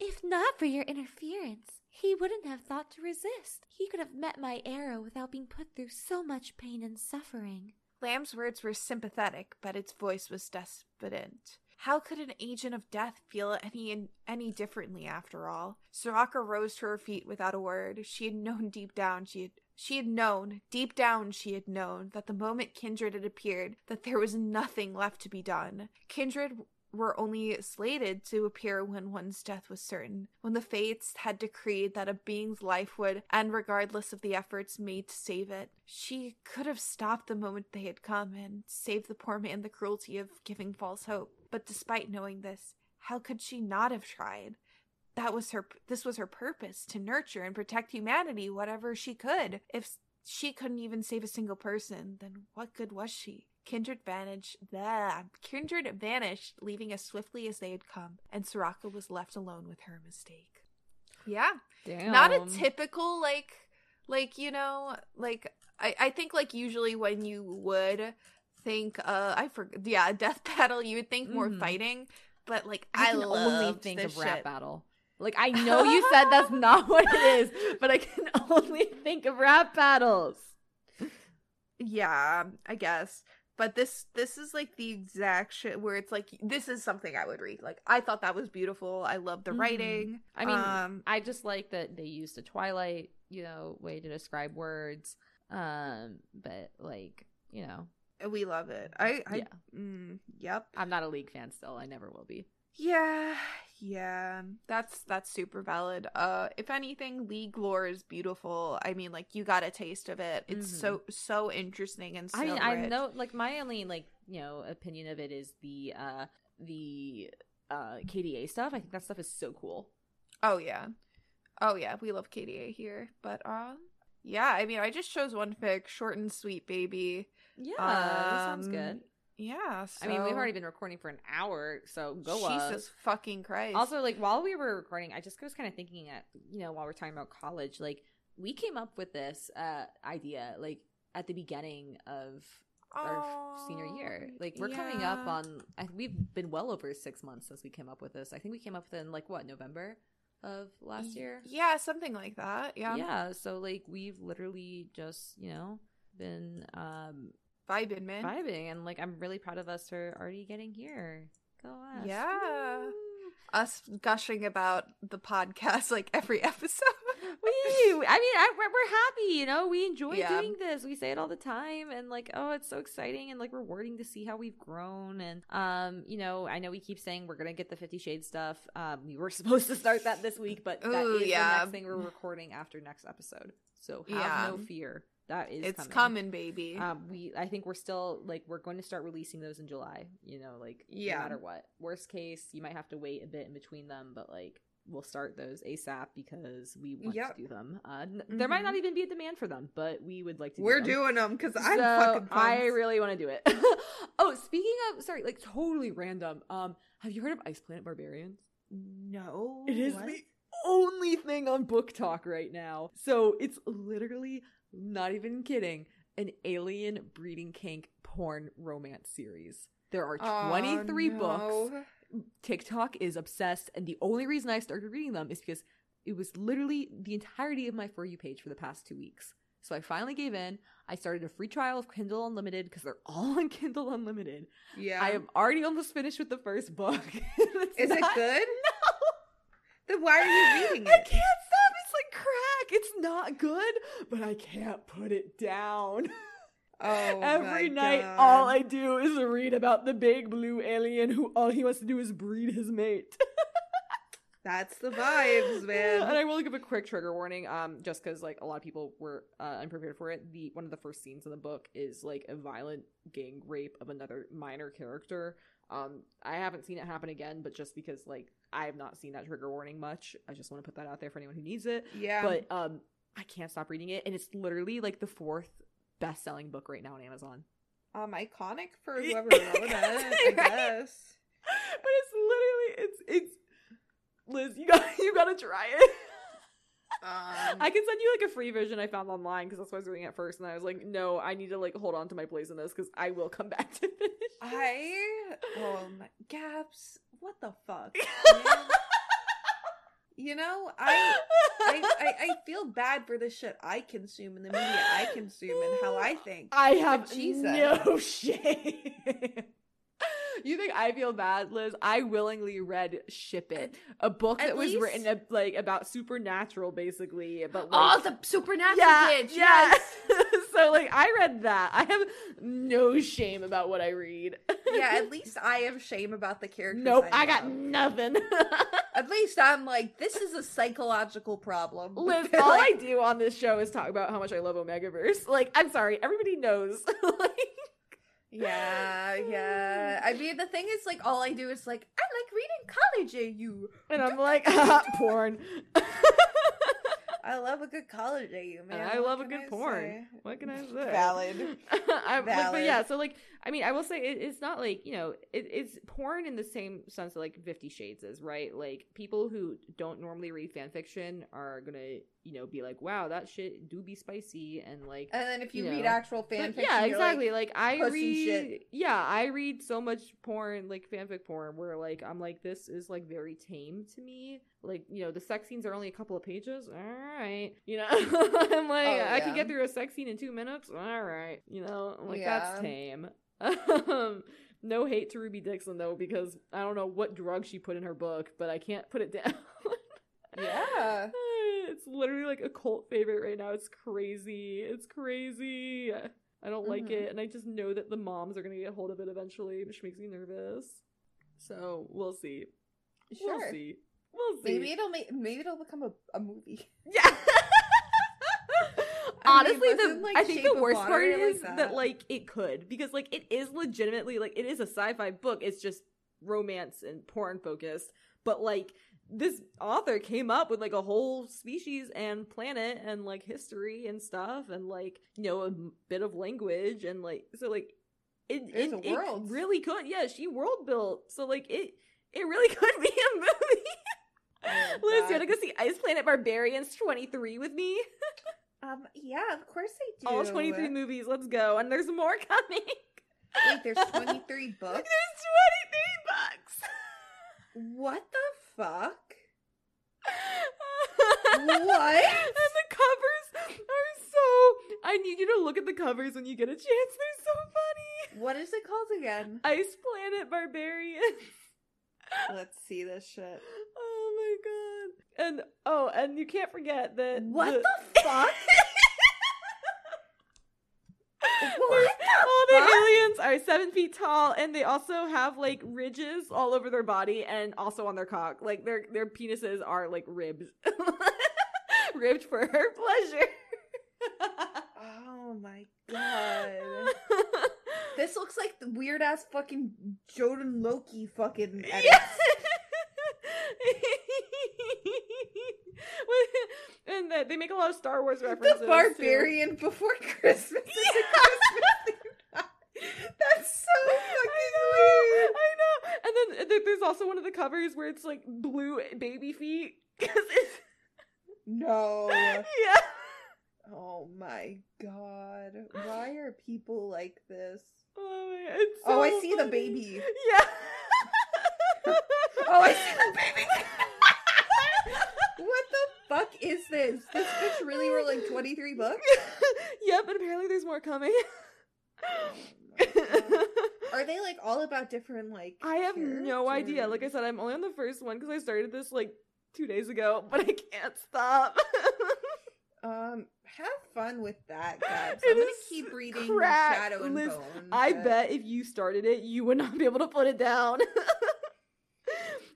S3: If not for your interference, he wouldn't have thought to resist. He could have met my arrow without being put through so much pain and suffering.
S2: Lamb's words were sympathetic, but its voice was despondent. How could an agent of death feel any any differently after all? Soraka rose to her feet without a word. She had known deep down she had she had known, deep down she had known, that the moment Kindred had appeared, that there was nothing left to be done. Kindred were only slated to appear when one's death was certain, when the fates had decreed that a being's life would end regardless of the efforts made to save it. She could have stopped the moment they had come and saved the poor man the cruelty of giving false hope. But despite knowing this, how could she not have tried? That was her this was her purpose, to nurture and protect humanity whatever she could. If she couldn't even save a single person, then what good was she? Kindred vanished. Blah. Kindred vanished, leaving as swiftly as they had come, and Soraka was left alone with her mistake. Yeah,
S1: Damn.
S2: not a typical like, like you know, like I I think like usually when you would think uh I forget yeah death battle you would think more
S1: Mhm.
S2: fighting, but like
S1: I
S2: I,
S1: can only think of rap
S2: shit.
S1: battle. Like I know you said that's not what it is, but I can only think of rap battles.
S2: Yeah, I guess. But this this is like the exact shit where it's like this is something I would read. Like I thought that was beautiful. I love the
S1: Mhm.
S2: writing.
S1: I mean,
S2: um,
S1: I just like that they used a Twilight, you know, way to describe words. Um, but like, you know,
S2: we love it. I, I
S1: Yeah.
S2: mm, yep.
S1: I'm not a League fan still. I never will be.
S2: Yeah, yeah. That's that's super valid. Uh if anything, League lore is beautiful. I mean, like you got a taste of it. It's
S1: Mhm.
S2: so so interesting and so
S1: I mean, I know like my only like, you know, opinion of it is the uh the uh KDA stuff. I think that stuff is so cool.
S2: Oh yeah. Oh yeah, we love KDA here. But um yeah, I mean I just chose one fic, short and sweet baby.
S1: Yeah, that sounds
S2: Um,
S1: good.
S2: Yeah,
S1: I mean, we've already been recording for an hour, so go up.
S2: Jesus
S1: us.
S2: fucking Christ.
S1: Also, like while we were recording, I just was kind of thinking at you know while we're talking about college, like we came up with this uh idea like at the beginning of our senior year. Like we're coming up on. I, we've been well over six months since we came up with this. I think we came up with it in like what November of last year.
S2: Yeah, something like that. Yeah.
S1: Yeah. So like we've literally just you know been um
S2: Vibing, man.
S1: vibing and like I'm really proud of us for already getting here. Go us.
S2: Yeah.
S1: Woo.
S2: Us gushing about the podcast like every episode.
S1: We, I mean, I, we're, happy, you know. We enjoy
S2: Yeah.
S1: doing this. We say it all the time, and like, oh, it's so exciting and like rewarding to see how we've grown. And um, you know, I know we keep saying we're gonna get the Fifty Shades stuff. Um, we were supposed to start that this week, but that
S2: Ooh,
S1: is
S2: yeah.
S1: the next thing we're recording after next episode. So have
S2: Yeah.
S1: no fear. That is
S2: it's coming, baby.
S1: Um, we I think we're still like we're going to start releasing those in July. You know, like
S2: Yeah.
S1: no matter what. Worst case, you might have to wait a bit in between them, but like we'll start those ASAP because we want
S2: Yep.
S1: to do them. Uh, n- There might not even be a demand for them, but we would like to.
S2: We're
S1: them.
S2: doing them because I'm fucking pumped.
S1: I really want to do it. oh, speaking of, sorry, like totally random. Um, have you heard of Ice Planet Barbarians?
S2: no.
S1: It is
S2: what?
S1: the only thing on BookTok right now. So it's literally not even kidding an alien breeding kink porn romance series. There are
S2: Oh,
S1: 23
S2: no.
S1: books. TikTok is obsessed, and the only reason I started reading them is because it was literally the entirety of my For You page for the past two weeks. So I finally gave in. I started a free trial of Kindle Unlimited because they're all on Kindle Unlimited.
S2: Yeah.
S1: I am already almost finished with the first book.
S2: Is it good?
S1: No.
S2: Then why are you reading it?
S1: I can't stop. It's like crack. It's not good, but I can't put it down.
S2: Oh,
S1: Every
S2: my
S1: night,
S2: God.
S1: all I do is read about the big blue alien who all he wants to do is breed his mate.
S2: That's the vibes, man. and.
S1: I will give a quick trigger warning, um, just because like a lot of people were uh, unprepared for it. The one of the first scenes in the book is like a violent gang rape of another minor character. Um, I haven't seen it happen again, but just because like I have not seen that trigger warning much, I just want to put that out there for anyone who needs it.
S2: yeah.
S1: But um, I can't stop reading it, and it's literally like the fourth best-selling book right now on Amazon.
S2: um, iconic for whoever wrote it, I guess.
S1: but it's literally it's it's Liz, you got you gotta try it.
S2: Um,
S1: I can send you like a free version I found online because that's what I was doing at first, and I was like, no, I need to like hold on to my place in this because I will come back to finish. it.
S2: I um gaps. What the fuck? you know, I, I I I feel bad for the shit I consume and the media I consume and how I think.
S1: I have
S2: Jesus.
S1: no shame. You think I feel bad, Liz? I willingly read "Ship It," a book
S2: At
S1: that was written uh, like about supernatural, basically. But
S2: Oh,
S1: like,
S2: the supernatural
S1: yeah,
S2: bitch.
S1: yeah.
S2: Yes.
S1: so like, I read that. I have no shame about what I read.
S2: yeah, at least I have shame about the characters.
S1: nope, I,
S2: I,
S1: got nothing.
S2: At least I'm like, this is a psychological problem.
S1: Liz,
S2: Like,
S1: all I do on this show is talk about how much I love Omegaverse. Like, I'm sorry, everybody knows. like,
S2: Yeah, yeah. I mean, the thing is, like, all I do is like, I like reading college eh, AU.
S1: and I'm like, haha porn.
S2: I love a good college eh, AU, man.
S1: I
S2: What
S1: love a good
S2: I
S1: porn.
S2: say?
S1: What can I say?
S2: Valid.
S1: I, like, but yeah, so like, I mean, I will say it, it's not like you know, it, it's porn in the same sense that like Fifty Shades is, right? Like people who don't normally read fan fiction are gonna, you know, be like, wow, that shit do be spicy, and like,
S2: And then if you,
S1: You
S2: read
S1: know.
S2: actual fanfic,
S1: yeah, exactly.
S2: Like,
S1: Like, I read,
S2: shit.
S1: yeah, I read so much porn, like fanfic porn, where like I'm like, this is like very tame to me. Like, you know, the sex scenes are only a couple of pages. All right, you know, I'm like,
S2: Oh,
S1: I can get through a sex scene in two minutes. All right, you know, I'm like
S2: Yeah.
S1: that's tame. Um, no hate to Ruby Dixon though, because I don't know what drug she put in her book, but I can't put it down.
S2: yeah.
S1: Literally like a cult favorite right now. It's crazy. It's crazy. I don't like
S2: Mhm.
S1: it, and I just know that the moms are gonna get a hold of it eventually, which makes me nervous. So we'll see.
S2: Sure.
S1: We'll see. We'll see.
S2: Maybe it'll make. Maybe it'll become a, a movie.
S1: Yeah.
S2: I mean,
S1: Honestly, the
S2: like,
S1: I think the worst part
S2: like
S1: is
S2: that?
S1: that like it could because like it is legitimately like it is a sci-fi book. It's just romance and porn focused, but like this author came up with like a whole species and planet and like history and stuff and like you know a bit of language and like so like it, it, it really could yeah she world built so like it it really could be a movie.
S2: Oh,
S1: Liz, you
S2: want
S1: to go see Ice Planet Barbarians 23 with me?
S2: Um. Yeah. Of course I do.
S1: All 23 movies, let's go. And there's more coming.
S2: Wait, there's 23 books.
S1: There's 23 books
S2: What the fuck? What?
S1: And the covers are so. I need you to look at the covers when you get a chance. They're so funny.
S2: What is it called again?
S1: Ice Planet Barbarians.
S2: Let's see this shit.
S1: Oh my god. And oh, and you can't forget that
S2: What
S1: the,
S2: the fuck? What
S1: all
S2: the
S1: the
S2: fuck?
S1: Are seven feet tall, and they also have like ridges all over their body and also on their cock. Like their their penises are like ribbed, ribbed for her pleasure.
S2: Oh my god. This looks like the weird ass fucking Jotun Loki fucking edit.
S1: Yes. and they- they make a lot of Star Wars references.
S2: The
S1: too.
S2: barbarian before Christmas is a Christmas. That's so fucking weird.
S1: I know. And then th- there's also one of the covers where it's like blue baby feet. 'Cause it's
S2: No.
S1: yeah.
S2: Oh my god. Why are people like this?
S1: Oh, my God, it's
S2: Oh, I
S1: so
S2: see the baby.
S1: Yeah.
S2: Oh, I see the baby. what the fuck is this? This bitch really wrote like 23 books?
S1: yeah, but apparently there's more coming.
S2: Are they like all about different like
S1: I have no idea. Like I said, I'm only on the first one because I started this like two days ago, but I can't stop.
S2: Um, have fun with that.
S1: It
S2: I'm gonna keep reading
S1: crack.
S2: Shadow and
S1: Liz,
S2: Bone.
S1: I
S2: but-
S1: bet if you started it, you would not be able to put it down.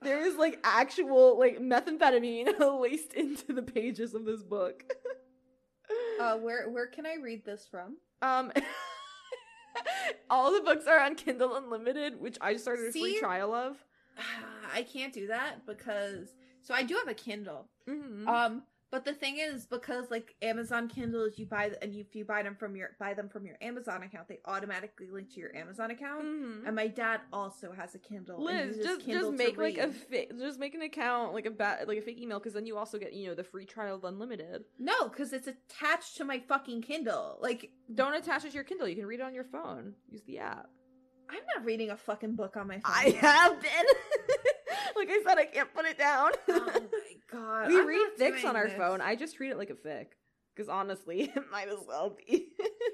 S1: there is like actual like methamphetamine laced into the pages of this book.
S2: Uh, where where can I read this from?
S1: Um, all the books are on Kindle Unlimited, which I started a free trial of.
S2: I can't do that because so I do have a Kindle.
S1: Mhm.
S2: Um, but the thing is, because like Amazon Kindles, you buy and you, if you buy them from your buy them from your Amazon account, they automatically link to your Amazon account.
S1: Mhm.
S2: And my dad also has a Kindle.
S1: Liz, just
S2: Kindle
S1: just make like a fa- just make an account like a ba- like a fake email because then you also get you know the free trial of unlimited.
S2: no, because it's attached to my fucking Kindle. Like
S1: Don't attach it to your Kindle. You can read it on your phone. Use the app.
S2: I'm not reading a fucking book on my phone.
S1: I have been. like I said, I can't put it down.
S2: oh my god.
S1: we
S2: I'm
S1: read
S2: not
S1: fics on our
S2: this.
S1: phone. I just treat it like a fic because honestly, it might as well be.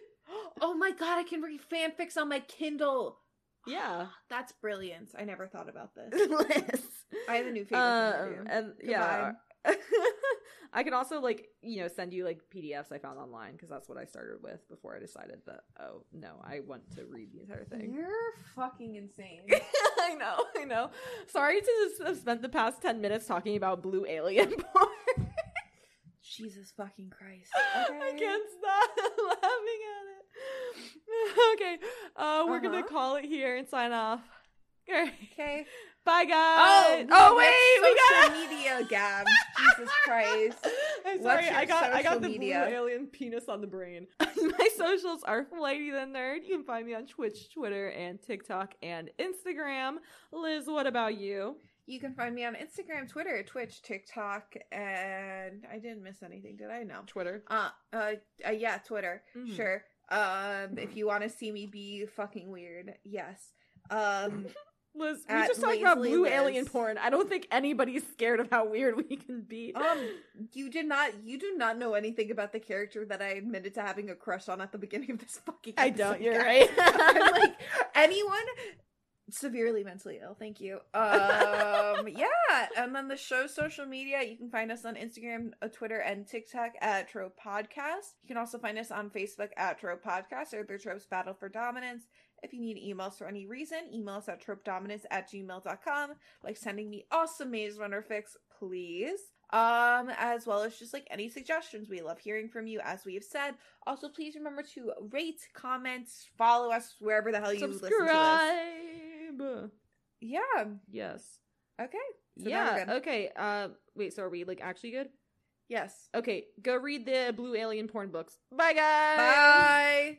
S2: oh my god, I can read fanfics on my Kindle.
S1: yeah,
S2: That's brilliant. I never thought about this. I have a new favorite
S1: Um, and yeah. I can also like you know send you like PDFs I found online because that's what I started with before I decided that oh no I want to read the entire thing.
S2: You're fucking insane.
S1: I know, I know. Sorry to have spent the past ten minutes talking about blue alien porn.
S2: Jesus fucking Christ.
S1: I can't stop laughing at it. okay, uh, we're gonna
S2: Uh-huh.
S1: call it here and sign off.
S2: Okay.
S1: Bye,
S2: Oh,
S1: guys. oh
S2: we
S1: wait, we
S2: have
S1: got
S2: social media, Gab. Jesus Christ.
S1: I'm sorry, I got I got the
S2: media?
S1: blue alien penis on the brain. My socials are Flighty the Nerd. You can find me on Twitch, Twitter, and TikTok and Instagram. Liz, what about you?
S2: You can find me on Instagram, Twitter, Twitch, TikTok, and I didn't miss anything, did I? No.
S1: Twitter.
S2: Uh, uh, uh yeah, Twitter.
S1: Mhm.
S2: Sure. Um, if you want to see me be fucking weird, yes. Um,
S1: Liz, we just talked about blue
S2: Liz.
S1: alien porn. I don't think anybody's scared of how weird we can be.
S2: um, you did not, you do not know anything about the character that I admitted to having a crush on at the beginning of this fucking.
S1: I
S2: episode,
S1: don't. You're right.
S2: I'm like anyone severely mentally ill. Thank you. Um, yeah, and then the show's social media. You can find us on Instagram, uh, Twitter, and TikTok at Trope Podcast. You can also find us on Facebook at Trope Podcast or the Tropes Battle for Dominance. If you need emails for any reason, email us at tropedominance at gmail.com. Like sending me awesome Maze Runner fics, please. Um, as well as just like any suggestions. We love hearing from you, as we have said. Also, please remember to rate, comment, follow us wherever the hell you listen to this.
S1: Subscribe.
S2: Yeah.
S1: Yes.
S2: Okay. So
S1: yeah. Okay. Uh, wait. So are we like actually good?
S2: Yes.
S1: Okay. Go read the blue alien porn books. Bye, guys.
S2: Bye.